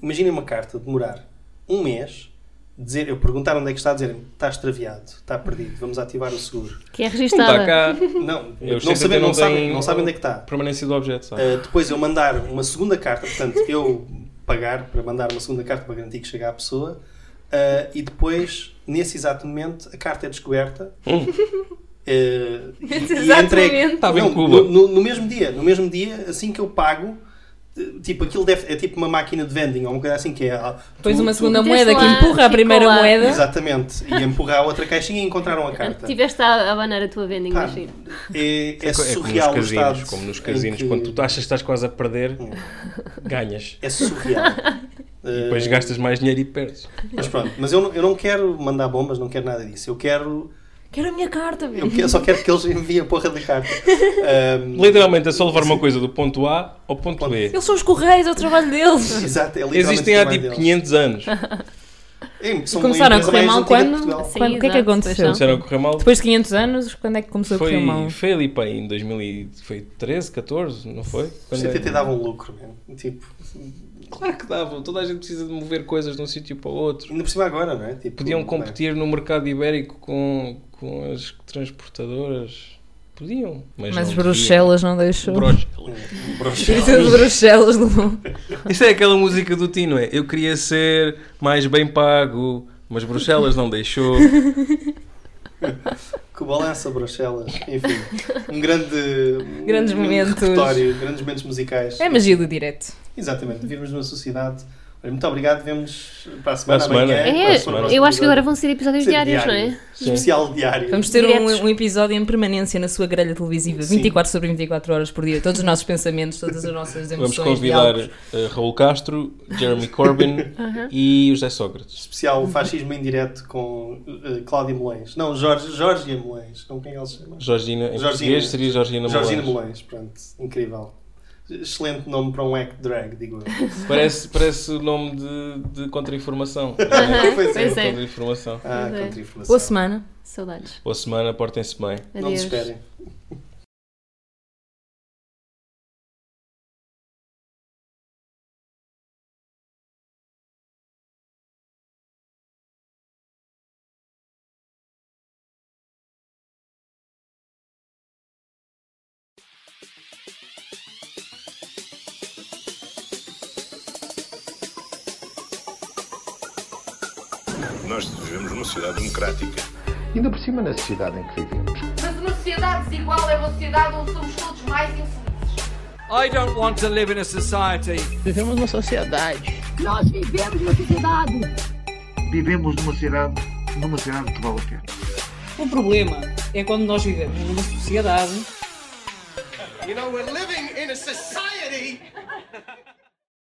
Imaginem uma carta demorar um mês, dizer, eu perguntar onde é que está, dizer está extraviado, está perdido, vamos ativar o seguro. Que é Não registada. cá. Não, Eu não, que sabem, não, não sabem, não sabem onde é que está. Permanência do objeto, sabe? Uh, depois eu mandar uma segunda carta, portanto, eu pagar para mandar uma segunda carta para garantir que chega à pessoa, uh, e depois, nesse exato momento, a carta é descoberta. uh, e- Nesse exato entregue. momento. Estava em Não, Cuba. No, no- no mesmo dia, no mesmo dia, assim que eu pago, uh, tipo, aquilo deve, é tipo uma máquina de vending, ou uma coisa assim que é. ah, Depois tu- uma tu- segunda Deixa moeda que lá, empurra a primeira lá. moeda. Exatamente, e empurrar a outra caixinha e encontraram a carta. Tiveste a abanar a tua vending Pá, machine. é, é, É co- é como nos surreal o casinos, como nos casinos, que- quando tu achas que estás quase a perder, ganhas. É surreal. E depois Uh, gastas mais dinheiro e perdes. Mas pronto, mas eu eu não quero mandar bombas, não quero nada disso. Eu quero. Quero a minha carta, Eu velho. quero- só quero que eles enviem a porra da carta. Um, Literalmente é só levar uma coisa do ponto A ao ponto Ponto- B. Eles são os correios, é o trabalho deles. Exato, é literalmente Existem o há tipo deles. 500 anos. É, são Começaram a correr mal de quando? Sim, Quando- o que é que aconteceu? Começaram a correr mal. Depois de 500 anos, quando é que começou a correr mal? Foi, foi ali pá, em 2013, 14, não foi? Os Quando é- CTT davam lucro, man. Tipo, Claro que davam. Toda a gente precisa de mover coisas de um sítio para o outro. ainda por cima agora, não é? Tipo, Podiam é? competir no mercado ibérico com, com as transportadoras. Podiam. Mas, Mas não Bruxelas não deixou. Bruxelas. Bruxelas. Isto é aquela música do Tino, é? Eu queria ser mais bem pago, mas Bruxelas não deixou. Que balança, Bruxelas. Enfim, um grande. Grandes um momentos. grandes momentos musicais. É a magia do direto. Exatamente, vivemos numa sociedade. Muito obrigado, vemos para a semana. Para a semana. amanhã, É, para a semana, eu acho que agora vão ser episódios Ser diários, não é? Especial diário. Vamos ter um, um episódio em permanência na sua grelha televisiva, Sim. 24 sobre 24 horas por dia. Todos os nossos pensamentos, todas as nossas Vamos emoções. convidar diálogos. eh, Raul Castro, Jeremy Corbyn e o José Sócrates. Especial fascismo em direto com uh, Cláudia Molens. Não, Jorge, Jorge Molens. Como quem ele se chama? Georgina, em Georgina. português seria Georgina Moraes. Georgina Molens, pronto. Incrível. Excelente nome para um act drag, digo eu. Parece, parece o nome de, de contra-informação. Pois é. pois é. Contra-informação. Ah, é. contra-informação. Boa semana. Saudades. Boa semana, portem-se bem. Não Adeus. desesperem. Ainda por cima na sociedade em que vivemos. Mas uma sociedade desigual é uma sociedade onde somos todos mais infelizes. I don't want to live in a society Vivemos numa sociedade. Nós vivemos na sociedade. Vivemos numa sociedade, numa sociedade que vale a pena. O problema é quando nós vivemos numa sociedade You know, we're living in a society